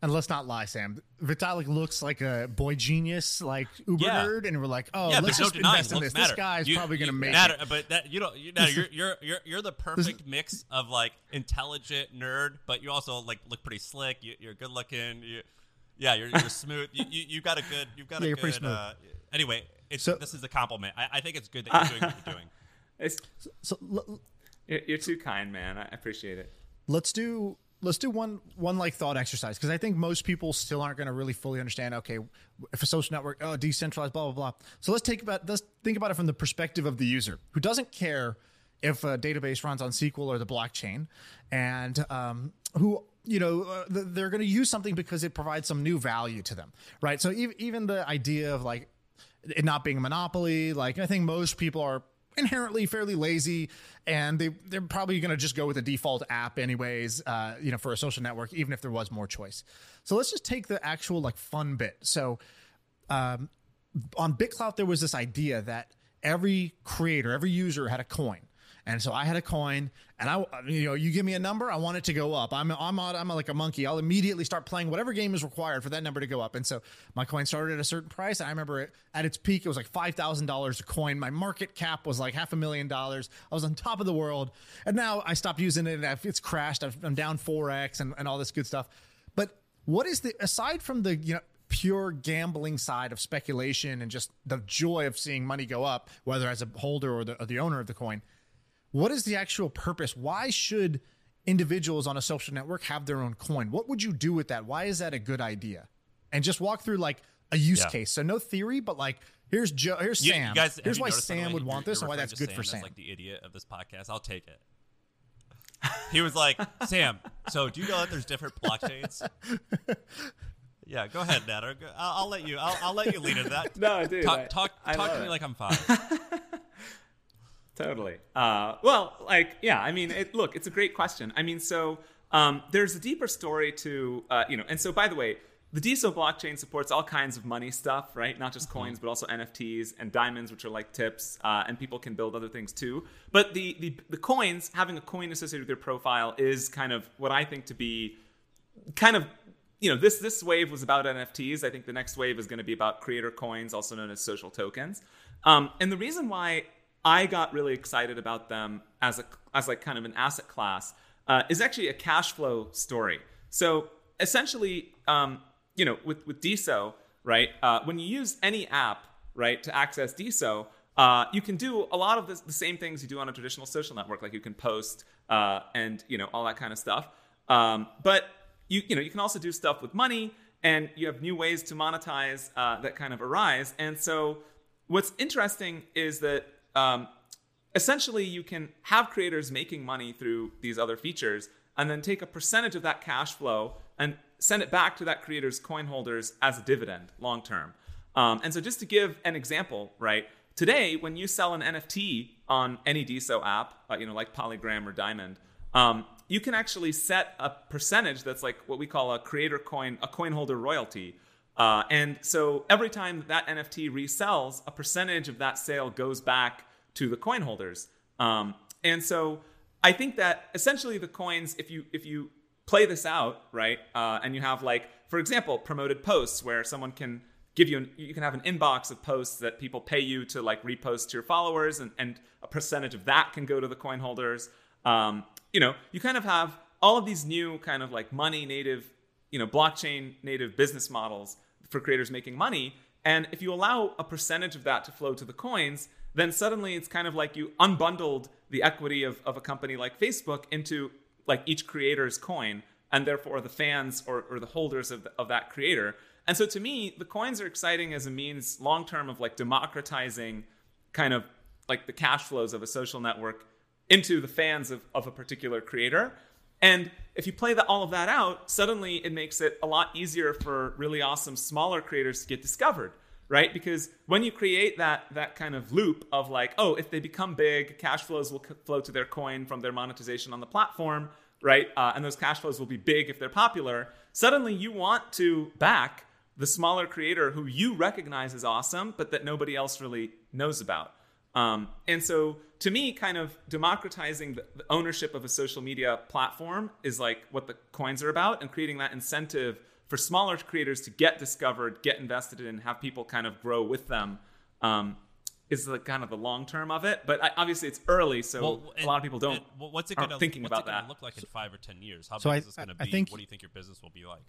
And let's not lie, Sam. Vitalik looks like a boy genius, like uber yeah. nerd, and we're like, oh, yeah, let's just no invest in this. Matter. This guy is probably going to make matter, it. But that you don't, you, you're, you're you're you're the perfect mix of like intelligent nerd, but you also like look pretty slick. You, are good looking. You, yeah, you're, you're smooth. You, you you got a good. You've got yeah, a you're good. Uh, anyway, it's so, this is a compliment. I, I think it's good that you're doing what you're doing. It's, so, so, you're too kind, man. I appreciate it. Let's do let's do one one like thought exercise because I think most people still aren't going to really fully understand. Okay, if a social network, oh, decentralized, blah blah blah. So let's take about let's think about it from the perspective of the user who doesn't care if a database runs on SQL or the blockchain, and um, who you know uh, they're going to use something because it provides some new value to them, right? So even the idea of like it not being a monopoly, like I think most people are inherently fairly lazy and they, they're probably going to just go with the default app anyways uh, you know for a social network even if there was more choice. So let's just take the actual like fun bit. So um, on bitclout there was this idea that every creator every user had a coin and so I had a coin, and I, you know, you give me a number, I want it to go up. I'm, I'm, I'm like a monkey. I'll immediately start playing whatever game is required for that number to go up. And so my coin started at a certain price. I remember it at its peak, it was like five thousand dollars a coin. My market cap was like half a million dollars. I was on top of the world, and now I stopped using it. And it's crashed. I'm down four x and, and all this good stuff. But what is the aside from the you know pure gambling side of speculation and just the joy of seeing money go up, whether as a holder or the, or the owner of the coin. What is the actual purpose? Why should individuals on a social network have their own coin? What would you do with that? Why is that a good idea? And just walk through like a use Yeah. case. So no theory, but like here's Joe, here's You- Sam. You guys, here's why noticed, by the Sam would you're- want this and why that's to good for Sam Sam. like the idiot of this podcast. I'll take it. He was like, Sam. So do you know that there's different blockchains? Yeah, go ahead, Nader. I'll, I'll let you. I'll, I'll let you lead into that. No, dude, Talk, I- talk, I talk love to me it. like I'm five. Totally. Uh, well, like, yeah. I mean, it, look, it's a great question. I mean, so um, there's a deeper story to, uh, you know, and so by the way, the DeSo blockchain supports all kinds of money stuff, right? Not just coins, but also NFTs and diamonds, which are like tips, uh, and people can build other things too. But the, the the coins, having a coin associated with your profile, is kind of what I think to be kind of you know this this wave was about nfts i think the next wave is going to be about creator coins also known as social tokens um, and the reason why i got really excited about them as a as like kind of an asset class uh, is actually a cash flow story. So essentially um, you know with with deso right uh, when you use any app right to access deso uh, you can do a lot of this, the same things you do on a traditional social network like you can post uh, and you know all that kind of stuff. Um, but you you know you can also do stuff with money and you have new ways to monetize uh, that kind of arise. And so what's interesting is that um, essentially you can have creators making money through these other features and then take a percentage of that cash flow and send it back to that creator's coin holders as a dividend long term um, and so just to give an example right today when you sell an nft on any deso app uh, you know like polygram or diamond um, you can actually set a percentage that's like what we call a creator coin, a coin holder royalty. Uh, and so every time that NFT resells, a percentage of that sale goes back to the coin holders. Um, and so I think that essentially the coins, if you if you play this out right, uh, and you have like, for example, promoted posts where someone can give you an, you can have an inbox of posts that people pay you to like repost to your followers, and, and a percentage of that can go to the coin holders. Um, you know, you kind of have all of these new kind of like money native, you know, blockchain native business models for creators making money. And if you allow a percentage of that to flow to the coins, then suddenly it's kind of like you unbundled the equity of, of a company like Facebook into like each creator's coin, and therefore the fans or, or the holders of, the, of that creator. And so to me, the coins are exciting as a means long term of like democratizing kind of like the cash flows of a social network into the fans of, of a particular creator. And if you play that, all of that out, suddenly it makes it a lot easier for really awesome smaller creators to get discovered, right? Because when you create that that kind of loop of like, oh, if they become big, cash flows will flow to their coin from their monetization on the platform, right? Uh, and those cash flows will be big if they're popular. Suddenly, you want to back the smaller creator who you recognize as awesome, but that nobody else really knows about. Um, and so, to me, kind of democratizing the, the ownership of a social media platform is like what the coins are about, and creating that incentive for smaller creators to get discovered, get invested in, have people kind of grow with them. Um, is the kind of the long term of it, but I, obviously it's early, so Well, a lot of people don't. and what's it aren't gonna thinking what's about it gonna that. look like in five or ten years? How So big I- is this going to be? think- what do you think your business will be like?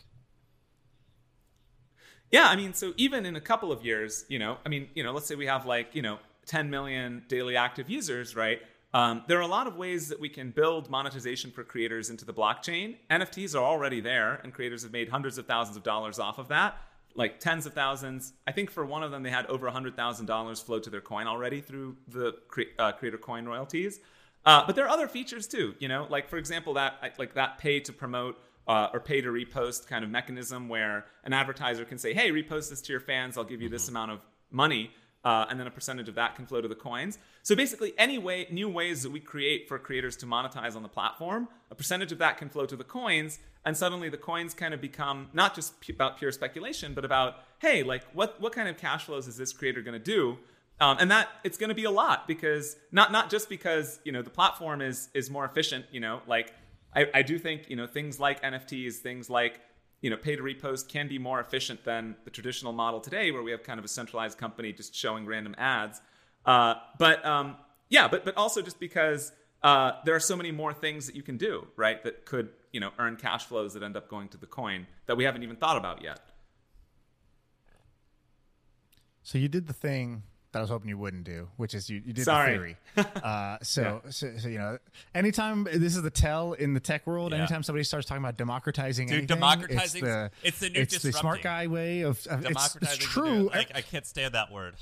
Yeah, I mean, so even in a couple of years, you know, I mean, you know, let's say we have like, you know, 10 million daily active users, right? Um, there are a lot of ways that we can build monetization for creators into the blockchain. NFTs are already there, and creators have made hundreds of thousands of dollars off of that, like tens of thousands. I think for one of them, they had over $100,000 flow to their coin already through the cre- uh, creator coin royalties. Uh, but there are other features too, you know, like for example, that like that pay to promote uh, or pay to repost kind of mechanism where an advertiser can say, "Hey, repost this to your fans. I'll give you this amount of money," uh, and then a percentage of that can flow to the coins. So basically, any way, new ways that we create for creators to monetize on the platform, a percentage of that can flow to the coins, and suddenly the coins kind of become not just pu- about pure speculation, but about, hey, like what what kind of cash flows is this creator going to do? Um, and that it's going to be a lot because not not just because you know the platform is is more efficient. You know, like I, I do think you know things like NFTs, things like you know pay to repost can be more efficient than the traditional model today, where we have kind of a centralized company just showing random ads. Uh, but um, yeah, but but also just because uh, there are so many more things that you can do, right? That could you know earn cash flows that end up going to the coin that we haven't even thought about yet. So you did the thing that I was hoping you wouldn't do, which is you, you did Sorry. the theory. Uh, so, so, so, you know, anytime this is the tell in the tech world, Yeah. anytime somebody starts talking about democratizing Dude, anything, democratizing- it's the, it's the new it's the smart guy way of, of Democratizing it's the true. Like, I can't stand that word.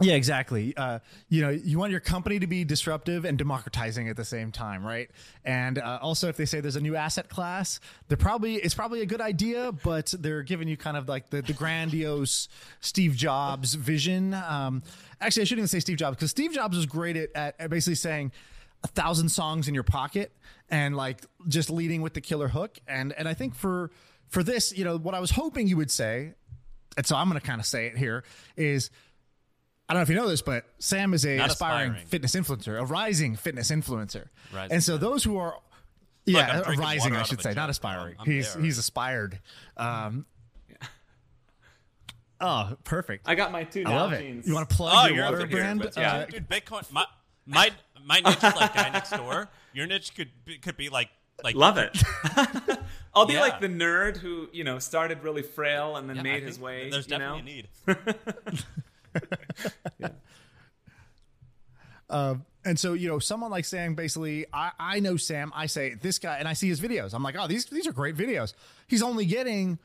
Yeah, exactly. Uh, you know, you want your company to be disruptive and democratizing at the same time, right? And uh, also, if they say there's a new asset class, they're probably it's probably a good idea, but they're giving you kind of like the, the grandiose Steve Jobs vision. Um, actually, I shouldn't even say Steve Jobs because Steve Jobs was great at, at, at basically saying a thousand songs in your pocket and like just leading with the killer hook. And and I think for for this, you know, what I was hoping you would say, and so I'm going to kind of say it here is. I don't know if you know this, but Sam is a aspiring aspiring. fitness influencer, a rising fitness influencer. Rising, and so those who are, yeah, drinking rising, I should say, not aspiring. I'm he's there. he's aspired. Um, oh, perfect. I got my two. I love Nalgene's. it. You want to plug Oh, your you're water over here, brand? but yeah. Uh, dude, Bitcoin. My my my niche is like guy next door. Your niche could be, could be like like Love it. I'll be Yeah. like the nerd who you know started really frail and then Yeah, I made his way. There's you know? definitely a need. Um, and so, you know, someone like Sam, basically, I, I know Sam. I say this guy, and I see his videos. I'm like, oh, these these are great videos. He's only getting,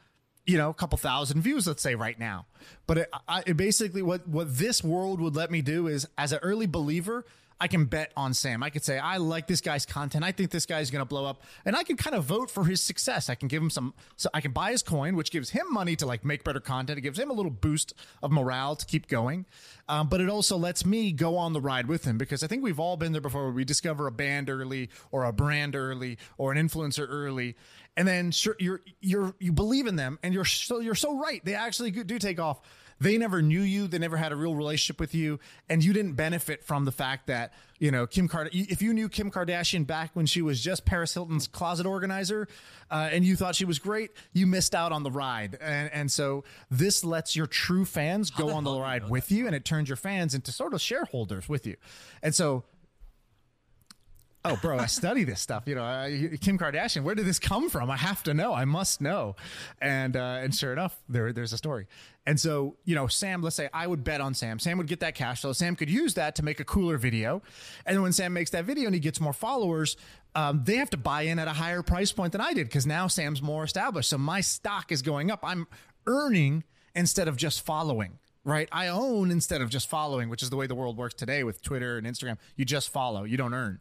you know, a couple thousand views, let's say, right now. But it, I, it basically, what what this world would let me do is, as an early believer, I can bet on Sam. I could say, I like this guy's content. I think this guy's going to blow up, and I can kind of vote for his success. I can give him some, so I can buy his coin, which gives him money to like make better content. It gives him a little boost of morale to keep going. Um, but it also lets me go on the ride with him because I think we've all been there before. We discover a band early, or a brand early, or an influencer early, and then sure you're you're you believe in them, and you're so you're so right. They actually do take off. They never knew you. They never had a real relationship with you, and you didn't benefit from the fact that you know Kim Card. If you knew Kim Kardashian back when she was just Paris Hilton's closet organizer, uh, and you thought she was great, you missed out on the ride. And and so this lets your true fans go on the ride with you, and it turns your fans into sort of shareholders with you. And so oh bro i study this stuff. You know I, kim kardashian where did this come from? I have to know. I must know. And uh, and sure enough there there's a story. And so you know sam let's say i would bet on sam. Sam would get that cash flow. Sam could use that to make a cooler video. And when sam makes that video and he gets more followers um, they have to buy in at a higher price point than i did because now sam's more established. So my stock is going up. I'm earning instead of just following right? I own instead of just following, which is the way the world works today with Twitter and Instagram. You just follow, you don't earn.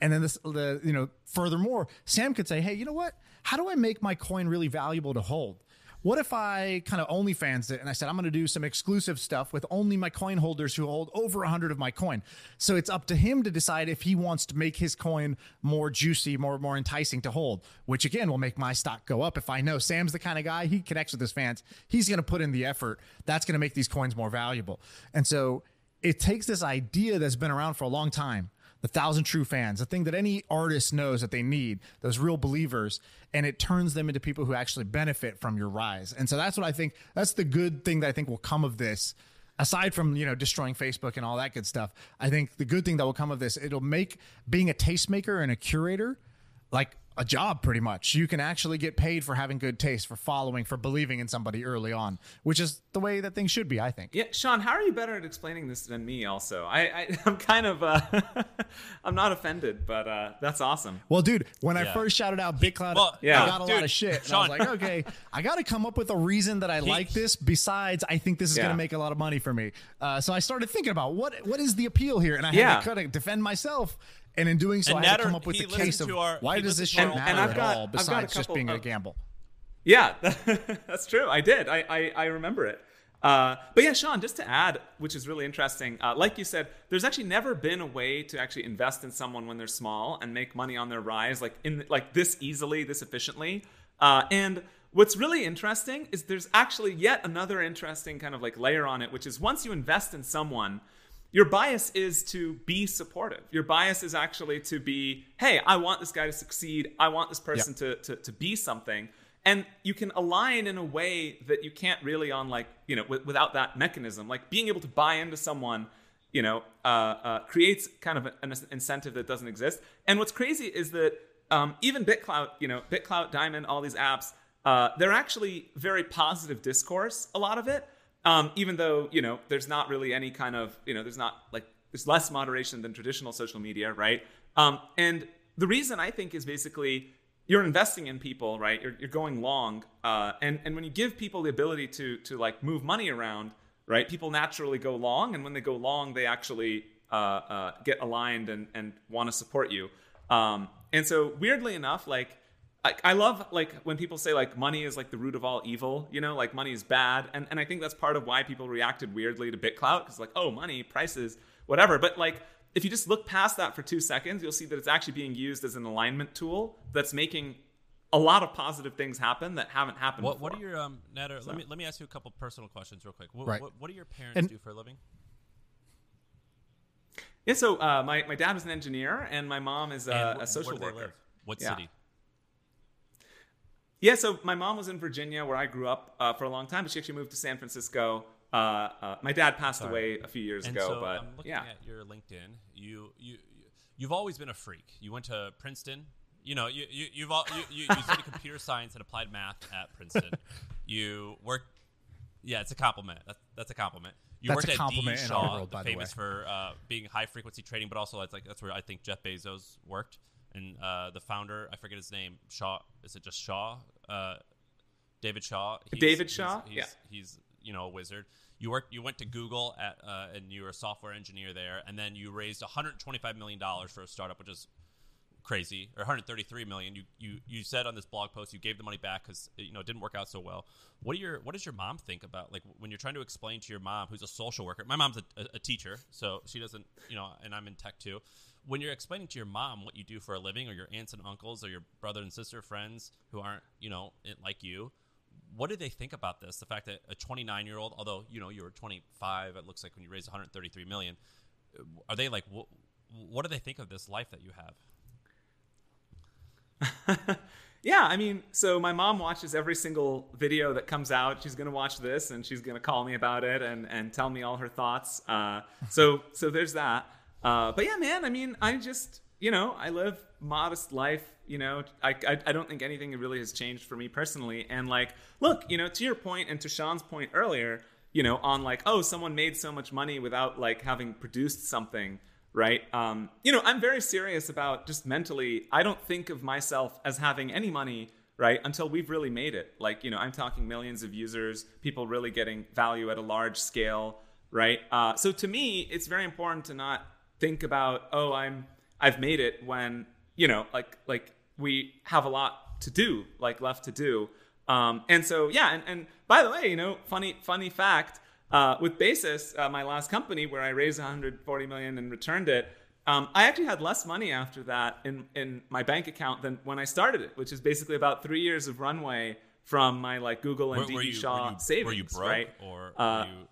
And then this, the you know, furthermore, Sam could say, hey, you know what? How do I make my coin really valuable to hold? What if I kind of only fans it and I said I'm going to do some exclusive stuff with only my coin holders who hold over 100 of my coin? So it's up to him to decide if he wants to make his coin more juicy, more more enticing to hold, which again will make my stock go up. If I know Sam's the kind of guy he connects with his fans, he's going to put in the effort. That's going to make these coins more valuable. And so it takes this idea that's been around for a long time the thousand true fans, the thing that any artist knows that they need, those real believers, and it turns them into people who actually benefit from your rise. And so that's what I think. That's the good thing that I think will come of this. Aside from you know destroying Facebook and all that good stuff, I think the good thing that will come of this, it'll make being a tastemaker and a curator like a job pretty much. You can actually get paid for having good taste, for following, for believing in somebody early on, which is the way that things should be, I think. Yeah, Shaan, how are you better at explaining this than me? Also, I, I I'm kind of uh, I'm not offended, but uh, that's awesome. Well, dude, when I first shouted out BitClout, well, Yeah. I got a lot of shit. And I was like, okay, I got to come up with a reason that I like this. Besides, I think this is Yeah. going to make a lot of money for me. Uh, so I started thinking about what what is the appeal here, and I had Yeah. to kind of defend myself. And in doing so, And I had to come up with he the case of our- why does this listened shit matter And- and I've at got- all I've got besides just couple being a gamble. Yeah, that's true. I did. I I, I remember it. Uh, but yeah, Shaan, just to add, which is really interesting, uh, like you said, there's actually never been a way to actually invest in someone when they're small and make money on their rise, like in like this easily, this efficiently. Uh, and what's really interesting is there's actually yet another interesting kind of like layer on it, which is once you invest in someone, your bias is to be supportive. Your bias is actually to be, hey, I want this guy to succeed. I want this person to, to, to be something. And you can align in a way that you can't really on like, you know, w- without that mechanism. Like being able to buy into someone, you know, uh, uh, creates kind of an incentive that doesn't exist. And what's crazy is that um, even BitClout, you know, BitClout, Diamond, all these apps, uh, they're actually very positive discourse, a lot of it. Um, even though you know there's not really any kind of you know there's not like there's less moderation than traditional social media, right? Um, and the reason I think is basically you're investing in people, right? You're, you're going long, uh, and and when you give people the ability to to like move money around, right? People naturally go long, and when they go long, they actually uh, uh, get aligned and and want to support you. Um, and so weirdly enough, like I, I love like when people say like money is like the root of all evil, you know, like money is bad, and and I think that's part of why people reacted weirdly to BitClout because like oh money prices whatever, but like if you just look past that for two seconds, you'll see that it's actually being used as an alignment tool that's making a lot of positive things happen that haven't happened. What, before. what are your um, Nader? Let me let me ask you a couple personal questions real quick. What, Right. what, what do your parents And- do for a living? Yeah, so uh, my my dad is an engineer and my mom is uh, And wh- a social where do they worker. What Yeah. city? Yeah, so my mom was in Virginia where I grew up uh, for a long time, but she actually moved to San Francisco. Uh, uh, my dad passed away a few years And ago, so but I'm looking yeah. at your LinkedIn. You you you- you've always been a freak. You went to Princeton. You know, you you you've all, you, you, you studied computer science and applied math at Princeton. you worked. Yeah, it's a compliment. That's that's a compliment. You That's worked a at compliment D. in our Shaw, world, by the famous way. for uh, being high frequency trading, but also it's like that's where I think Jeff Bezos worked. And uh, the founder, I forget his name. Shaw. Is it just Shaw? Uh, David Shaw. He's- David he's- Shaw? He's, Yeah. he's you know a wizard. You worked. You went to Google at uh, and you were a software engineer there, and then you raised 125 million dollars for a startup, which is crazy, or 133 million. You you you said on this blog post you gave the money back because you know it didn't work out so well. What do your what does your mom think about like when you're trying to explain to your mom, who's a social worker? My mom's a, a, a teacher, so she doesn't you know, and I'm in tech too. When you're explaining to your mom what you do for a living, or your aunts and uncles, or your brother and sister friends who aren't you know like you, what do they think about this? The fact that a 29 year old, although you know you were 25, it looks like when you raised 133 million, are they like what? What do they think of this life that you have? Yeah, I mean, so my mom watches every single video that comes out. She's gonna watch this and she's gonna call me about it and and tell me all her thoughts. Uh, so so there's that. Uh, but yeah, man, I mean, I just you know I live modest life. You know, I, I I don't think anything really has changed for me personally. And like, look, you know, to your point and to Shaan's point earlier, you know, on like, oh, someone made so much money without like having produced something right? Um, you know, I'm very serious about just mentally. I don't think of myself as having any money, right, until we've really made it. Like, you know, I'm talking millions of users, people really getting value at a large scale, right? Uh, so to me, it's very important to not think about, oh, I'm I've made it when you know, like like we have a lot to do, like left to do. Um, and so yeah, and, and by the way, you know, funny funny fact. Uh, with Basis, uh, my last company where I raised 140 million and returned it, um, I actually had less money after that in in my bank account than when I started it, which is basically about three years of runway from my like Google and Were, were you, Shaw were you, savings, were you broke right? or Uh, were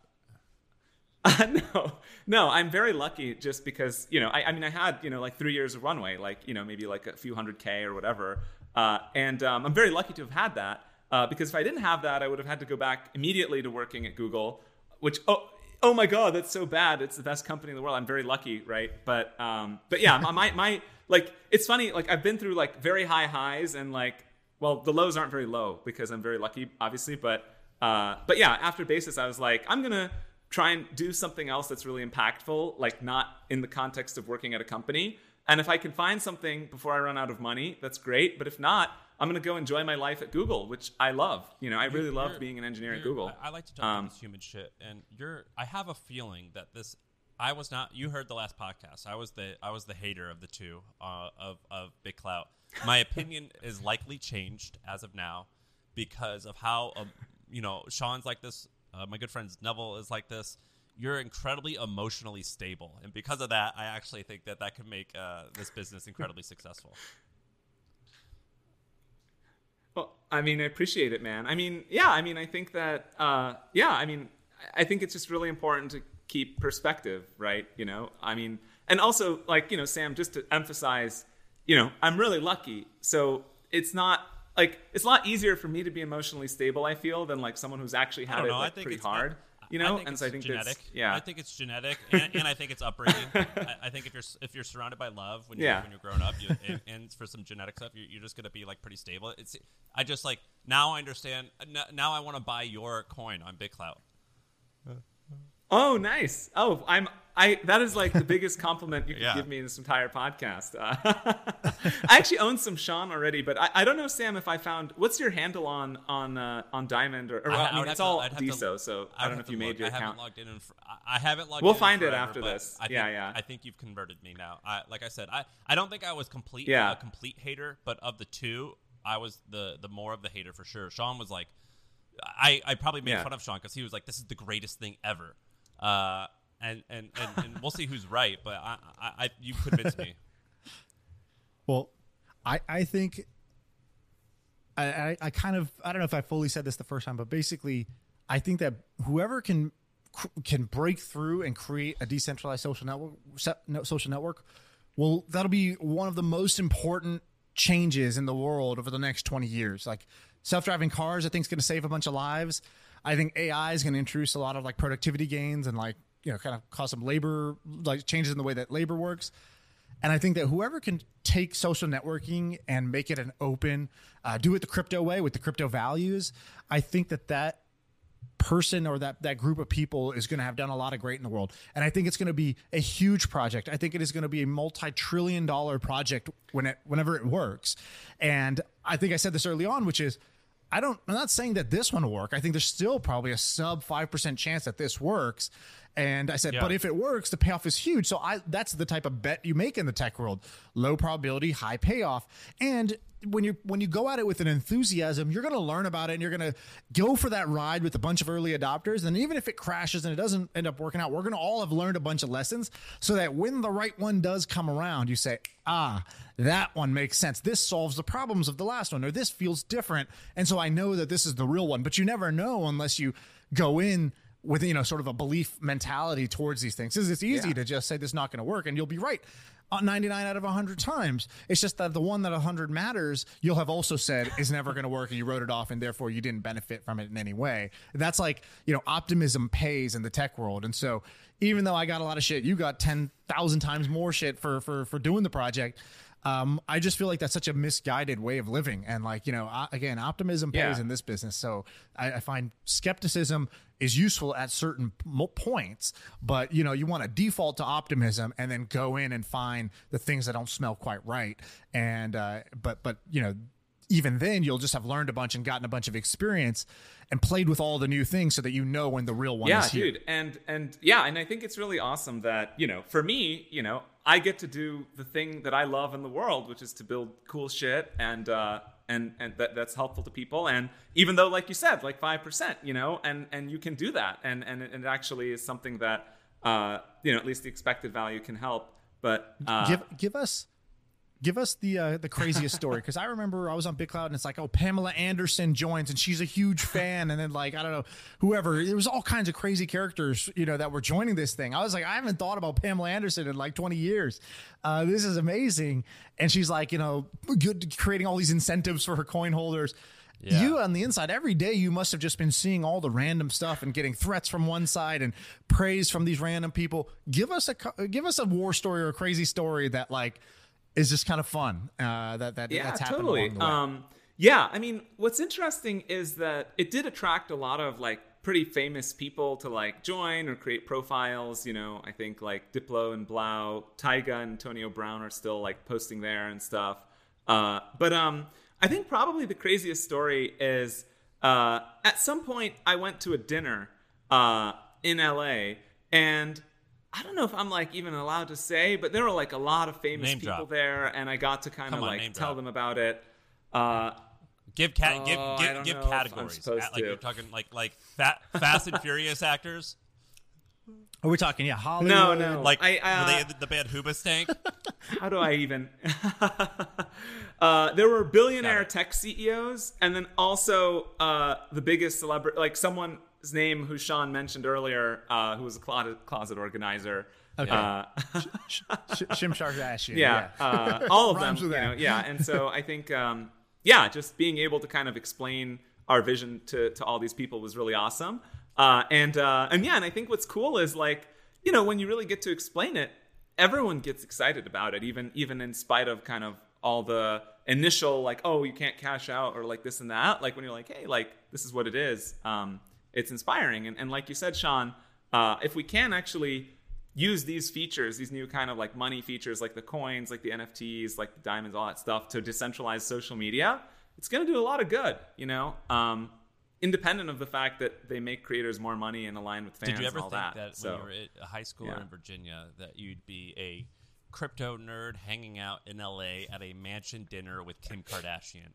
you? no, no, I'm very lucky just because, you know, I, I mean, I had, you know, like three years of runway, like, you know, maybe like a few hundred K or whatever. Uh, and um, I'm very lucky to have had that uh, because if I didn't have that, I would have had to go back immediately to working at Google, which, oh, oh my God, that's so bad. It's the best company in the world. I'm very lucky, right? But, um, but yeah, my, my, my, like, it's funny, like, I've been through like very high highs and like, well, the lows aren't very low because I'm very lucky, obviously, but, uh, but yeah, after basis, I was like, I'm gonna try and do something else that's really impactful, like not in the context of working at a company. And if I can find something before I run out of money, that's great. But if not, I'm gonna go enjoy my life at Google, which I love. You know, I really love You're- being an engineer at Google. I, I like to talk Um, about this human shit, and you're. I have a feeling that this. I was not. You heard the last podcast. I was the. I was the hater of the two uh, of of BitClout. My opinion is likely changed as of now because of how um, you know Shaan's like this. Uh, my good friend Neville is like this. You're incredibly emotionally stable, and because of that, I actually think that that could make uh, this business incredibly successful. Well, I mean, I appreciate it, man. I mean, yeah, I mean, I think that, uh, yeah, I mean, I think it's just really important to keep perspective, right? You know, I mean, and also, like, you know, Sam, just to emphasize, you know, I'm really lucky. So it's not like, it's a lot easier for me to be emotionally stable, I feel, than like someone who's actually had it like, I think pretty hard. You know, I think and it's so I think genetic. yeah. I think it's genetic, and, and I think it's upbringing. I, I think if you're if you're surrounded by love when you're Yeah. when you're growing up, you, and, and for some genetic stuff, you're, you're just gonna be like pretty stable. It's I just like now I understand. Now I want to buy your coin on BitClout. Oh, nice. Oh, I'm. I that is like the biggest compliment you could Yeah. give me in this entire podcast. Uh, I actually own some Shaan already, but I, I don't know, Sam, if I found what's your handle on on uh, on Diamond or, or I- I mean it's to- all to- DeSo, so I don't know if you made your I haven't account. logged in. in I- haven't logged in. We'll in. in find it after this. I think, Yeah, yeah. I think you've converted me now. I, like I said, I, I don't think I was complete Yeah. a complete hater, but of the two, I was the the more of the hater for sure. Shaan was like, I, I probably made Yeah. fun of Shaan because he was like, this is the greatest thing ever. Uh, and, and, and, and we'll see who's right, but I, I, I you convinced me. Well, I I think I, I I kind of I don't know if I fully said this the first time, but basically, I think that whoever can can break through and create a decentralized social network social network, well, that'll be one of the most important changes in the world over the next 20 years. Like self-driving cars, I think is going to save a bunch of lives. I think AI is going to introduce a lot of like productivity gains and like you know kind of cause some labor like changes in the way that labor works. And I think that whoever can take social networking and make it an open, uh, do it the crypto way with the crypto values, I think that that person or that that group of people is going to have done a lot of great in the world. And i think it's going to be a huge project. I think it is going to be a multi-trillion dollar project when it whenever it works. And i think i said this early on which is i don't i'm not saying that this one will work. I think there's still probably a sub 5% chance that this works. And i said Yeah. but if it works the payoff is huge. So i that's the type of bet you make in the tech world. Low probability high payoff. And when you when you go at it with an enthusiasm, you're going to learn about it and you're going to go for that ride with a bunch of early adopters. And even if it crashes and it doesn't end up working out, we're going to all have learned a bunch of lessons so that when the right one does come around, you say, "Ah, that one makes sense. This solves the problems of the last one or this feels different." And so I know that this is the real one, but you never know unless you go in with you know sort of a belief mentality towards these things. 'Cause It's easy to just say this is not going to work and you'll be right. Uh, 99 out of 100 times. It's just that the one that 100 matters, you'll have also said is never going to work and you wrote it off and therefore you didn't benefit from it in any way. That's like, you know, optimism pays in the tech world. And so even though I got a lot of shit, you got 10,000 times more shit for for for doing the project. Um, I just feel like that's such a misguided way of living, and like you know, uh, again, optimism pays Yeah. in this business. So I, I find skepticism is useful at certain points, but you know, you want to default to optimism and then go in and find the things that don't smell quite right. And uh, but but you know, even then, you'll just have learned a bunch and gotten a bunch of experience and played with all the new things, so that you know when the real one yeah is here. dude and and yeah and i think it's really awesome that you know for me you know i get to do the thing that i love in the world which is to build cool shit and uh and and that, that's helpful to people. And even though like you said like 5% you know and and you can do that. And and it, it actually is something that uh you know at least the expected value can help. But uh give give us give us the uh, the craziest story because I remember I was on BitClout and it's like oh Pamela Anderson joins and she's a huge fan. And then like I don't know whoever there was all kinds of crazy characters you know that were joining this thing. I was like I haven't thought about Pamela Anderson in like 20 years. Uh, this is amazing. And she's like you know good creating all these incentives for her coin holders. You on the inside, every day you must have just been seeing all the random stuff and getting threats from one side and praise from these random people. Give us a give us a war story or a crazy story that like is just kind of fun. Uh, that that yeah, that's happened totally. along the way. Um, yeah, I mean, what's interesting is that it did attract a lot of like pretty famous people to like join or create profiles. You know, I think like Diplo and 3LAU, Tyga and Antonio Brown are still like posting there and stuff. Uh, but um, I think probably the craziest story is uh, at some point I went to a dinner uh, in LA and. I don't know if I'm like even allowed to say, but there were like a lot of famous Name people drop. there, and I got to kind of like tell drop. them about it. Uh, Give cat Oh, I give, don't give know if I'm categories. supposed At- like to. you're talking like like fat, Fast and Furious actors. Are we talking? Yeah, Hollywood. no, no, Like I, uh, were they the, the band Hoobastank. how do I even? uh, there were billionaire tech CEOs, and then also uh, the biggest celebrity, like someone's name who Shaan mentioned earlier, uh, who was a closet, closet organizer. Okay. Uh, Sh- Shim Sharkashian. yeah, Uh, all of them. You know, yeah, and so I think, um, yeah, just being able to kind of explain our vision to to all these people was really awesome. Uh, and uh, and yeah, and I think what's cool is like you know when you really get to explain it, everyone gets excited about it, even even in spite of kind of all the initial like oh you can't cash out or like this and that. Like when you're like hey like this is what it is. Um, it's inspiring. And, and like you said, Shaan, uh, if we can actually use these features, these new kind of like money features, like the coins, like the NFTs, like the diamonds, all that stuff, to decentralize social media, it's going to do a lot of good. You know, um, independent of the fact that they make creators more money and align with fans Did you ever and all think that. that, so, when you were at high school yeah. in Virginia that you'd be a crypto nerd hanging out in LA at a mansion dinner with Kim Kardashian?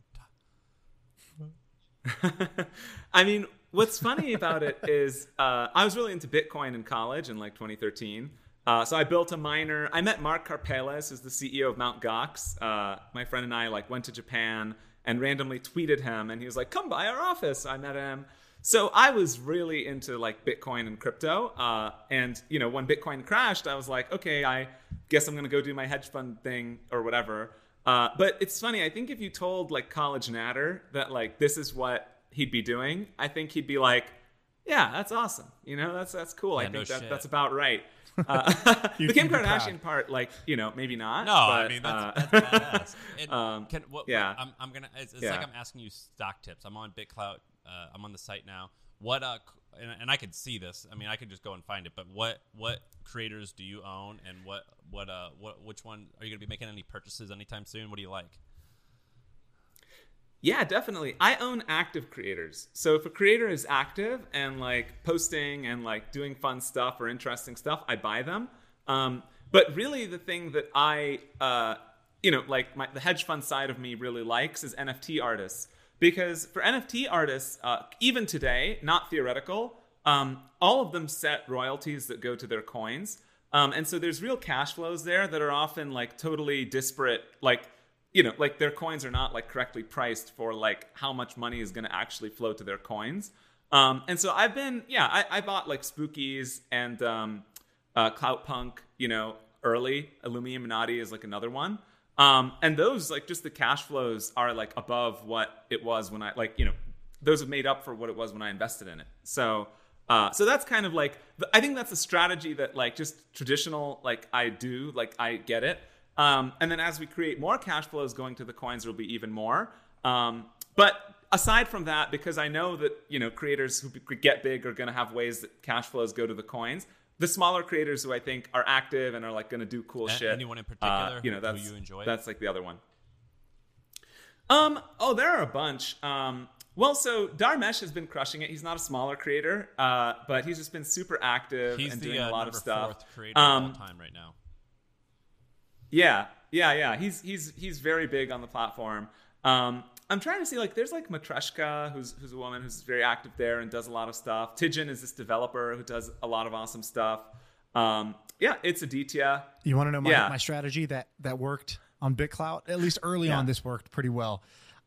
I mean, what's funny about it is uh, I was really into Bitcoin in college in like 2013. Uh, so I built a miner. I met Mark Karpeles, who's the CEO of Mount Gox. Uh, my friend and I like went to Japan and randomly tweeted him, and he was like, "Come by our office." I met him. So I was really into like Bitcoin and crypto. Uh, and you know, when Bitcoin crashed, I was like, okay, I guess I'm gonna go do my hedge fund thing or whatever. Uh, but it's funny. I think if you told like College Nader that like this is what he'd be doing, I think he'd be like, yeah, that's awesome. You know, that's that's cool. I Yeah, no think that, shit. that's about right. Uh, the Kim Kardashian part, like you know, maybe not. No, but, I mean that's, uh, that's badass. Um, can, what, yeah. I'm, I'm gonna. It's, it's Yeah. like I'm asking you stock tips. I'm on BitClout. Uh, I'm on the site now. What uh, and, and I could see this. I mean, I could just go and find it. But what what creators do you own, and what what uh what which one are you gonna be making any purchases anytime soon? What do you like? Yeah, definitely. I own active creators. So if a creator is active and like posting and like doing fun stuff or interesting stuff, I buy them. Um, but really, the thing that I, uh, you know, like my, the hedge fund side of me really likes is NFT artists. Because for NFT artists, uh, even today, not theoretical, um, all of them set royalties that go to their coins. Um, and so there's real cash flows there that are often like totally disparate, like you know, like their coins are not like correctly priced for like how much money is going to actually flow to their coins. Um, and so I've been, yeah, I, I bought like Spookies and um, uh, Clout Punk, you know, early. Illuminati is like another one. Um, and those, like, just the cash flows are like above what it was when I, like, you know, those have made up for what it was when I invested in it. So, uh, so that's kind of like, I think that's a strategy that like just traditional, like I do, like I get it. Um, and then as we create more cash flows going to the coins, there'll be even more. Um, but aside from that, because I know that you know creators who get big are going to have ways that cash flows go to the coins. The smaller creators who I think are active and are like going to do cool A- shit. anyone in uh, particular you know, who that's you enjoy? That's like the other one. Um. Oh, there are a bunch. Um. Well, so Dharmesh has been crushing it. He's not a smaller creator, uh, but he's just been super active He's and the doing uh, a lot of stuff. fourth creator Um, all time right now. Yeah, yeah, yeah. He's he's he's very big on the platform. Um, I'm trying to see like there's like Matreshka, who's who's a woman who's very active there and does a lot of stuff. Tijin is this developer who does a lot of awesome stuff. Um, yeah, it's Aditya. You want to know my, Yeah. my strategy that that worked on BitClout? At least early Yeah. on, this worked pretty well.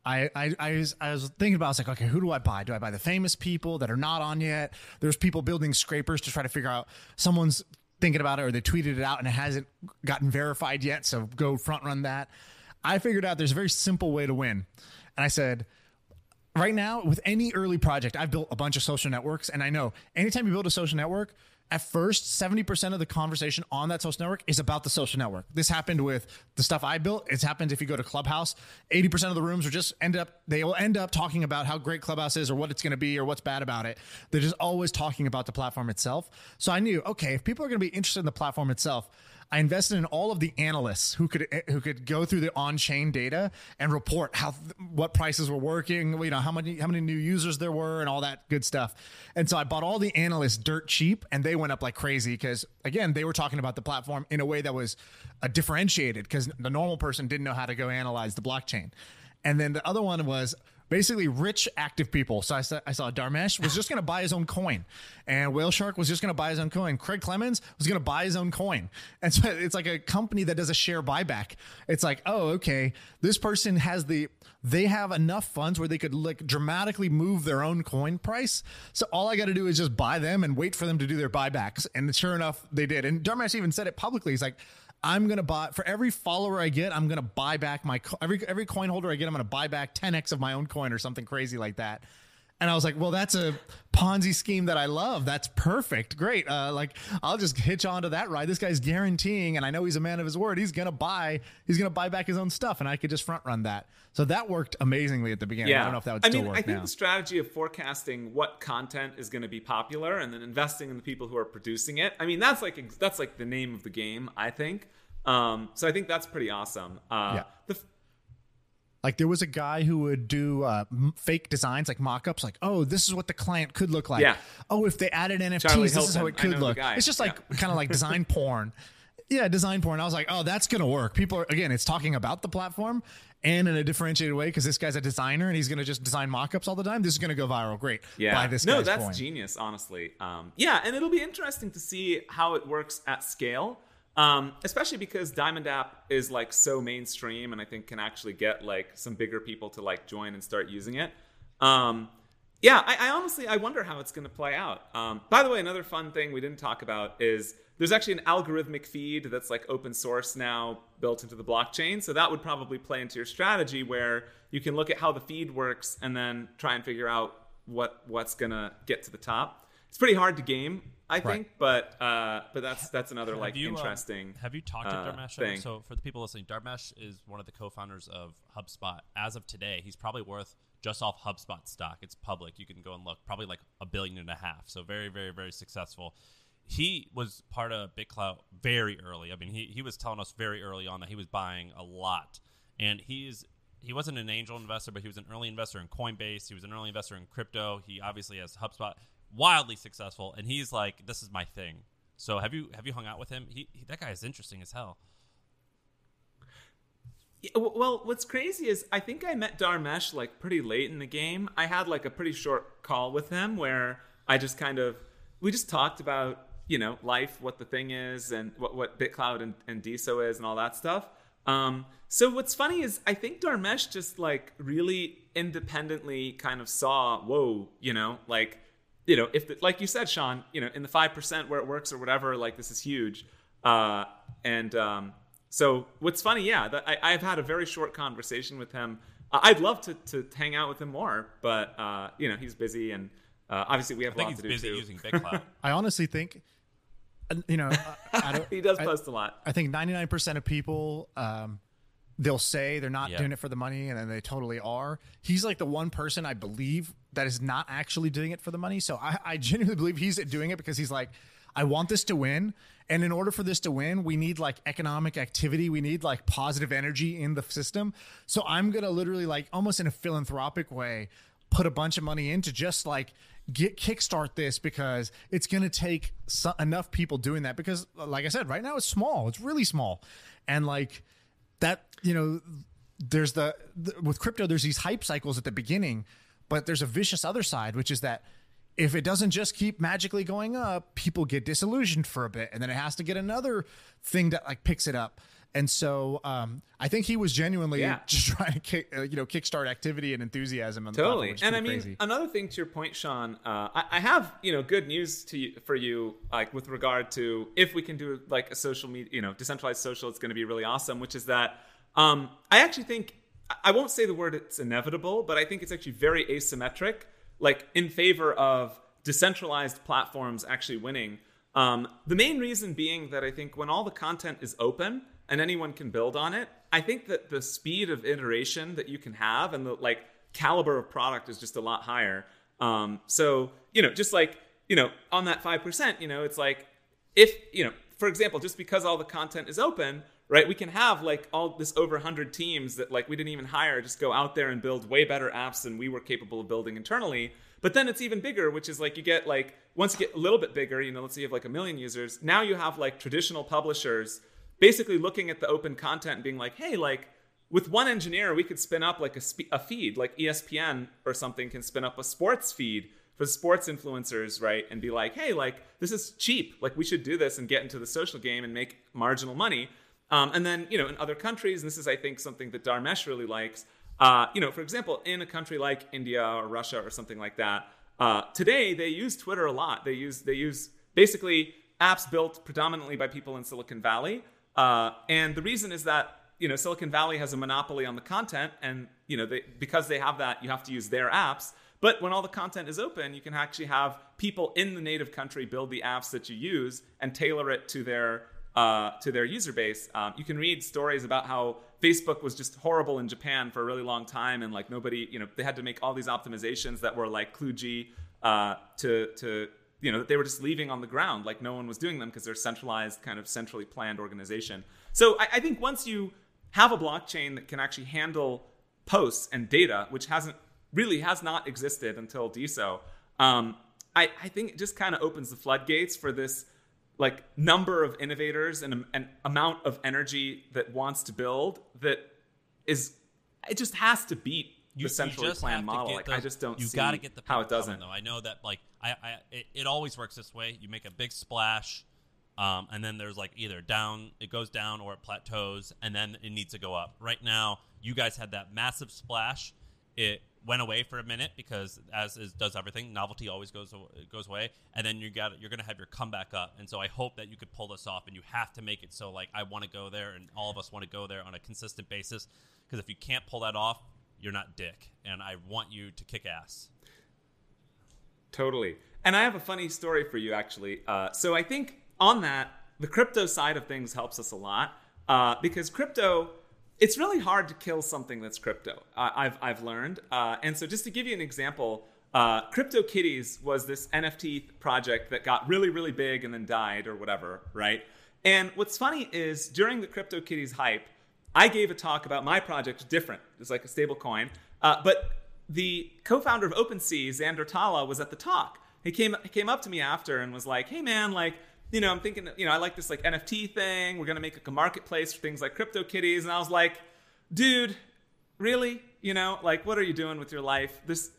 I, I, I, was, I was thinking about, I was like, okay, who do I buy? Do I buy the famous people that are not on yet? There's people building scrapers to try to figure out someone's thinking about it or they tweeted it out and it hasn't gotten verified yet. So go front run that. I figured out there's a very simple way to win. And I said, right now with any early project i've built a bunch of social networks and i know anytime you build a social network at first 70% of the conversation on that social network is about the social network. This happened with the stuff i built. It's happened if you go to clubhouse. 80% of the rooms are just end up they will end up talking about how great clubhouse is or what it's going to be or what's bad about it. They're just always talking about the platform itself. So i knew okay if people are going to be interested in the platform itself I invested in all of the analysts who could who could go through the on-chain data and report how what prices were working, you know, how many how many new users there were and all that good stuff. And so I bought all the analysts dirt cheap and they went up like crazy because again, they were talking about the platform in a way that was uh, differentiated because the normal person didn't know how to go analyze the blockchain. And then the other one was basically rich active people. So I saw, I saw Dharmesh was just going to buy his own coin, and Whale Shark was just going to buy his own coin. Craig Clemens was going to buy his own coin, and so it's like a company that does a share buyback. It's like, oh, okay, this person has the they have enough funds where they could like dramatically move their own coin price. So all I got to do is just buy them and wait for them to do their buybacks. And sure enough, they did. And Dharmesh even said it publicly. He's like. I'm gonna buy for every follower I get. I'm gonna buy back my every every coin holder I get. I'm gonna buy back 10x of my own coin or something crazy like that. And I was like, well, that's a Ponzi scheme that I love. That's perfect. Great. Uh, like, I'll just hitch onto that ride. This guy's guaranteeing, and I know he's a man of his word. He's gonna buy. He's gonna buy back his own stuff, and I could just front run that. So that worked amazingly at the beginning. Yeah. I don't know if that would I still mean, work I think now. the strategy of forecasting what content is going to be popular and then investing in the people who are producing it. I mean, that's like that's like the name of the game. I think. Um, so I think that's pretty awesome. Uh, Yeah. The, Like there was a guy who would do uh, fake designs, like mock-ups, like, oh, this is what the client could look like. Yeah. Oh, if they added NFTs, Charlie this is how it could look. It's just like Yeah. kind of like design porn. Yeah, design porn. I was like, oh, that's gonna work. People are again, it's talking about the platform and in a differentiated way because this guy's a designer and he's gonna just design mock-ups all the time. This is gonna go viral. Great. yeah. Buy this no, that's coin. genius. Honestly. Um, yeah, and it'll be interesting to see how it works at scale. Um, especially because Diamond App is like so mainstream, and I think can actually get like some bigger people to like join and start using it. Um, yeah, I, I honestly I wonder how it's going to play out. Um, by the way, another fun thing we didn't talk about is there's actually an algorithmic feed that's like open source now built into the blockchain. So that would probably play into your strategy where you can look at how the feed works and then try and figure out what what's going to get to the top. It's pretty hard to game, I think, but uh, but that's that's another like Have you, um, interesting. have you talked to uh, Dharmesh? thing. So for the people listening, Dharmesh is one of the co-founders of HubSpot. As of today, he's probably worth just off HubSpot stock. It's public. You can go and look. Probably like a billion and a half. So very, very, very successful. He was part of BitClout very early. I mean, he, he was telling us very early on that he was buying a lot, and he's he wasn't an angel investor, but he was an early investor in Coinbase. He was an early investor in crypto. He obviously has HubSpot, wildly successful, and he's like, "This is my thing." So have you have you hung out with him? He, he that guy is interesting as hell. Yeah, well, what's crazy is I think I met Dharmesh like pretty late in the game. I had like a pretty short call with him where I just kind of we just talked about you know life, what the thing is, and what what BitClout and, and DeSo is, and all that stuff. Um, so what's funny is I think Dharmesh just like really independently kind of saw, whoa, you know, like you know, if the, like you said, Shaan, you know, in the five percent where it works or whatever, like this is huge. Uh, and um, so what's funny, yeah, that I, I've had a very short conversation with him. Uh, I'd love to, to hang out with him more, but uh, you know, he's busy, and uh, obviously we have I think lots he's to do busy too. using BitClout. I honestly think, uh, you know, I, I don't, he does I- post a lot. I think 99% of people, um, they'll say they're not Yeah. doing it for the money and then they totally are. He's like the one person I believe that is not actually doing it for the money. So I, I genuinely believe he's doing it because he's like, I want this to win. And in order for this to win, we need like economic activity. We need like positive energy in the system. So I'm going to literally like almost in a philanthropic way put a bunch of money in to just like get kickstart this because it's going to take so, enough people doing that because like I said right now it's small it's really small and like that you know there's the, the with crypto there's these hype cycles at the beginning but there's a vicious other side which is that if it doesn't just keep magically going up people get disillusioned for a bit and then it has to get another thing that like picks it up and so um, I think he was genuinely Yeah. just trying to kick, uh, you know kickstart activity and enthusiasm on Totally, is and I mean crazy. another thing to your point, Shaan. Uh, I, I have you know good news to you, for you, like with regard to if we can do like a social media, you know, decentralized social, it's going to be really awesome. Which is that um, I actually think I won't say the word it's inevitable, but I think it's actually very asymmetric, like in favor of decentralized platforms actually winning. Um, the main reason being that I think when all the content is open and anyone can build on it, I think that the speed of iteration that you can have and the like caliber of product is just a lot higher. Um, so you know, just like you know, on that five percent, you know, it's like if you know, for example, just because all the content is open, right? We can have like all this over 100 teams that like we didn't even hire just go out there and build way better apps than we were capable of building internally. But then it's even bigger, which is like you get like once you get a little bit bigger, you know, let's say you have like a million users, now you have like traditional publishers basically looking at the open content and being like, "Hey, like with one engineer, we could spin up like a, spe- a feed, like ESPN or something can spin up a sports feed for sports influencers, right? And be like, hey, like this is cheap. Like we should do this and get into the social game and make marginal money. Um, and then, you know, in other countries, and this is, I think, something that Dharmesh really likes. Uh, you know, for example, in a country like India or Russia or something like that, uh, today they use Twitter a lot. They use they use basically apps built predominantly by people in Silicon Valley. Uh, and the reason is that you know Silicon Valley has a monopoly on the content, and you know they, because they have that, you have to use their apps. But when all the content is open, you can actually have people in the native country build the apps that you use and tailor it to their uh, to their user base. Um, you can read stories about how Facebook was just horrible in Japan for a really long time, and like nobody, you know, they had to make all these optimizations that were like kludgy uh, to to you know that they were just leaving on the ground, like no one was doing them because they're centralized, kind of centrally planned organization. So I, I think once you have a blockchain that can actually handle posts and data, which hasn't really has not existed until DeSo, um, I, I think it just kind of opens the floodgates for this like number of innovators and an amount of energy that wants to build that is it just has to beat you, the centrally you planned model. Like I just don't you gotta get the how it doesn't. Though I know that like I, I it, it, always works this way. You make a big splash, um, and then there's like either down it goes down or it plateaus, and then it needs to go up. Right now, you guys had that massive splash. It went away for a minute because as is does everything novelty always goes goes away and then you got you're going to have your comeback up. And so i hope that you could pull this off and you have to make it so like i want to go there and all of us want to go there on a consistent basis because if you can't pull that off you're not dick and i want you to kick ass. Totally. And i have a funny story for you actually. Uh, so i think on that the crypto side of things helps us a lot uh, because crypto it's really hard to kill something that's crypto. Uh, I've I've learned, uh, and so just to give you an example, uh, CryptoKitties was this NFT project that got really really big and then died or whatever, right? And what's funny is during the CryptoKitties hype, I gave a talk about my project, different, it's like a stable coin, uh, but the co-founder of OpenSea, Alex Atallah, was at the talk. He came he came up to me after and was like, "Hey man, like." You know, I'm thinking, you know, I like this like NFT thing. We're gonna make like a marketplace for things like CryptoKitties, and I was like, dude, really? You know, like what are you doing with your life? This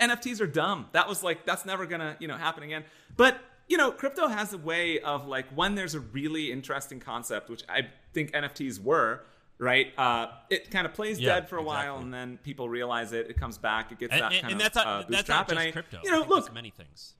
NFTs are dumb. That was like that's never gonna you know happen again. But you know, crypto has a way of like when there's a really interesting concept, which I think NFTs were. Right, uh, it kind of plays yeah, dead for a exactly. while, and then people realize it. It comes back. It gets and, that and, kind and of that's not, uh, that's not just and I, crypto. you know, look, many things.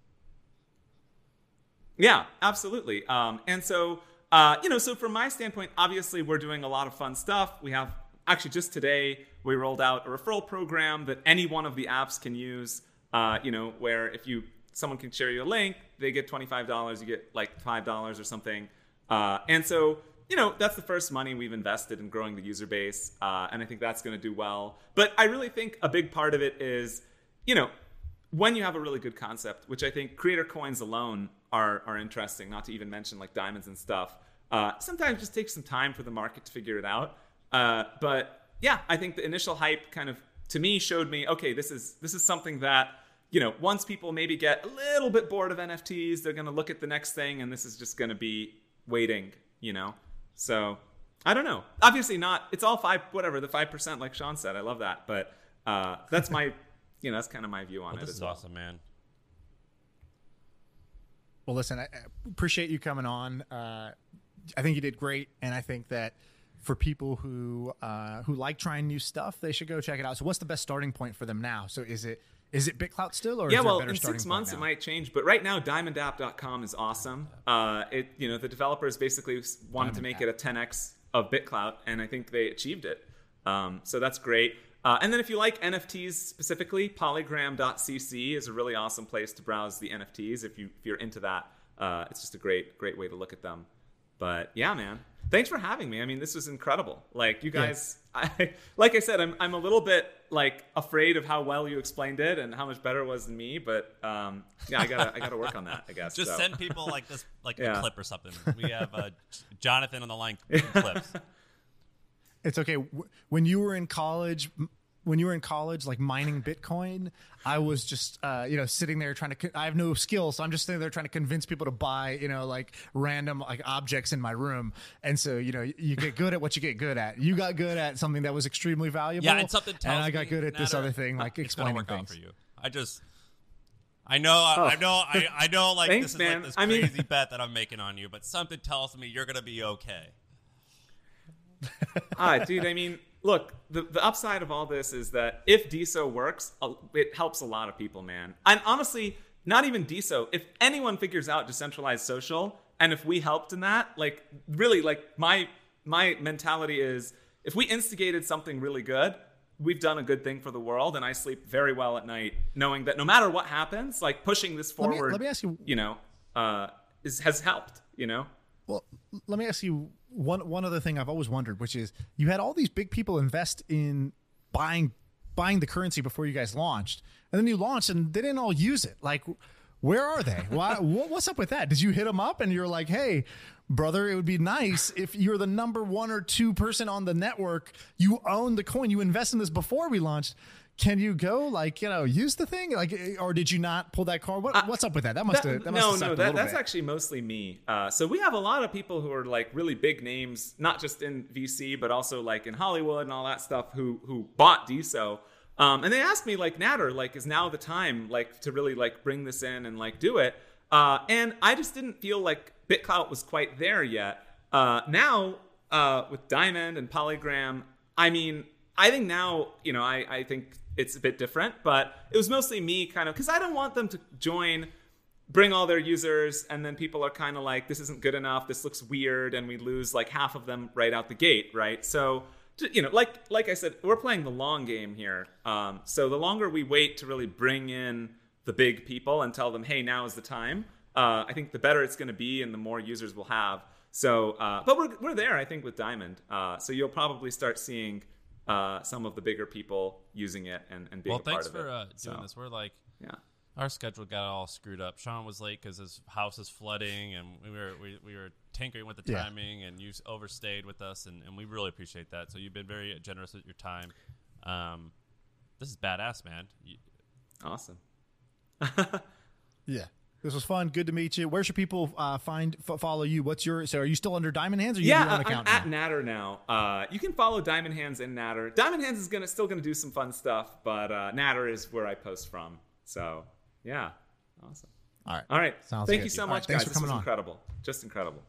Yeah, absolutely. Um, and so, uh, you know, so from my standpoint, obviously we're doing a lot of fun stuff. We have actually just today we rolled out a referral program that any one of the apps can use. Uh, you know, where if you someone can share you a link, they get twenty five dollars, you get like five dollars or something. Uh, and so, you know, that's the first money we've invested in growing the user base, uh, and I think that's going to do well. But I really think a big part of it is, you know, when you have a really good concept, which I think creator coins alone are are interesting. Not to even mention like diamonds and stuff. Uh, sometimes just takes some time for the market to figure it out. Uh, but yeah, I think the initial hype kind of to me showed me okay, this is this is something that you know once people maybe get a little bit bored of NFTs, they're going to look at the next thing, and this is just going to be waiting. You know, so I don't know. Obviously not. It's all five whatever the five percent like Shaan said. I love that, but uh, that's my you know that's kind of my view on Well, it this as is well. awesome, man. Well, listen, I I appreciate you coming on. Uh, I think you did great, and I think that for people who uh, who like trying new stuff, they should go check it out. So, what's the best starting point for them now? So, is it is it BitClout still, or yeah, is well, a better in starting six months it might change, but right now, DiamondApp.com is awesome. Uh, it you know the developers basically wanted to make it a 10x of BitClout, and I think they achieved it. Um, so that's great. Uh, and then if you like NFTs specifically, Polygram.cc is a really awesome place to browse the NFTs. If you if you're into that, uh, it's just a great great way to look at them. But yeah, man, thanks for having me. I mean, this was incredible. Like you guys, I like I said, I'm I'm a little bit like afraid of how well you explained it and how much better it was than me. But um, yeah, I gotta I gotta work on that. I guess. Just so. send people like this, like Yeah. a clip or something. We have uh, Jonathan on the line clips. It's okay. When you were in college, when you were in college, like mining Bitcoin, I was just, uh, you know, sitting there trying to. co- I have no skill, so I'm just sitting there trying to convince people to buy, you know, like random like objects in my room. And so, you know, you get good at what you get good at. You got good at something that was extremely valuable. Yeah, and something tells And I got me, good at this Nader, other thing, like it's explaining work out things. for you. I just, I know, I, I know, I, I know, like Thanks, this is man. like this I mean- crazy bet that I'm making on you, but something tells me you're gonna be okay. ah, dude, I mean, look, the, the upside of all this is that if DeSo works, it helps a lot of people, man. And honestly, not even DeSo. If anyone figures out decentralized social, and if we helped in that, like really, like my my mentality is, if we instigated something really good, we've done a good thing for the world, and I sleep very well at night, knowing that no matter what happens, like pushing this Let me- forward, let me ask you- you know, uh, is has helped. You know, Well, let me ask you one one other thing I've always wondered, which is you had all these big people invest in buying buying the currency before you guys launched, and then you launched and they didn't all use it. Like, where are they? Why, what, what's up with that? Did you hit them up and you're like, hey, brother, it would be nice if you're the number one or two person on the network, you own the coin, you invest in this before we launched. Can you go like you know use the thing like or did you not pull that card? What, what's up with that? That must have that must no, no, that, that's bit. actually mostly me. Uh, so we have a lot of people who are like really big names, not just in VC, but also like in Hollywood and all that stuff, who who bought DeSo. Um, and they asked me like, Nader, like, is now the time like to really like bring this in and like do it? Uh, and I just didn't feel like BitClout was quite there yet. Uh, now uh, with Diamond and Polygram, I mean, I think now, you know, I, I think it's a bit different, but it was mostly me kind of because I don't want them to join, bring all their users, and then people are kind of like, this isn't good enough, this looks weird, and we lose like half of them right out the gate, right? So, you know, like like I said, we're playing the long game here. Um, so the longer we wait to really bring in the big people and tell them, hey, now is the time, uh, I think the better it's going to be, and the more users we'll have. So, uh, but we're we're there, I think, with Diamond. Uh, so you'll probably start seeing uh, some of the bigger people using it and, and being Well, a part thanks for uh, doing So, this. We're like, Yeah. our schedule got all screwed up. Shaan was late because his house is flooding, and we were we, we were tinkering with the Yeah. timing, and you overstayed with us, and, and we really appreciate that. So you've been very generous with your time. Um, this is badass, man. You, Awesome. Yeah. This was fun. Good to meet you. Where should people uh, find f- follow you? What's your so are you still under Diamond Hands or you Yeah, have your own I- I'm account at? Nader now. Uh, you can follow Diamond Hands and Nader. Diamond Hands is gonna still gonna do some fun stuff, but uh, Nader is where I post from. So yeah, awesome. All right. All right, Sounds thank good. you so All right, much, thanks guys. for this coming was on. incredible, just incredible.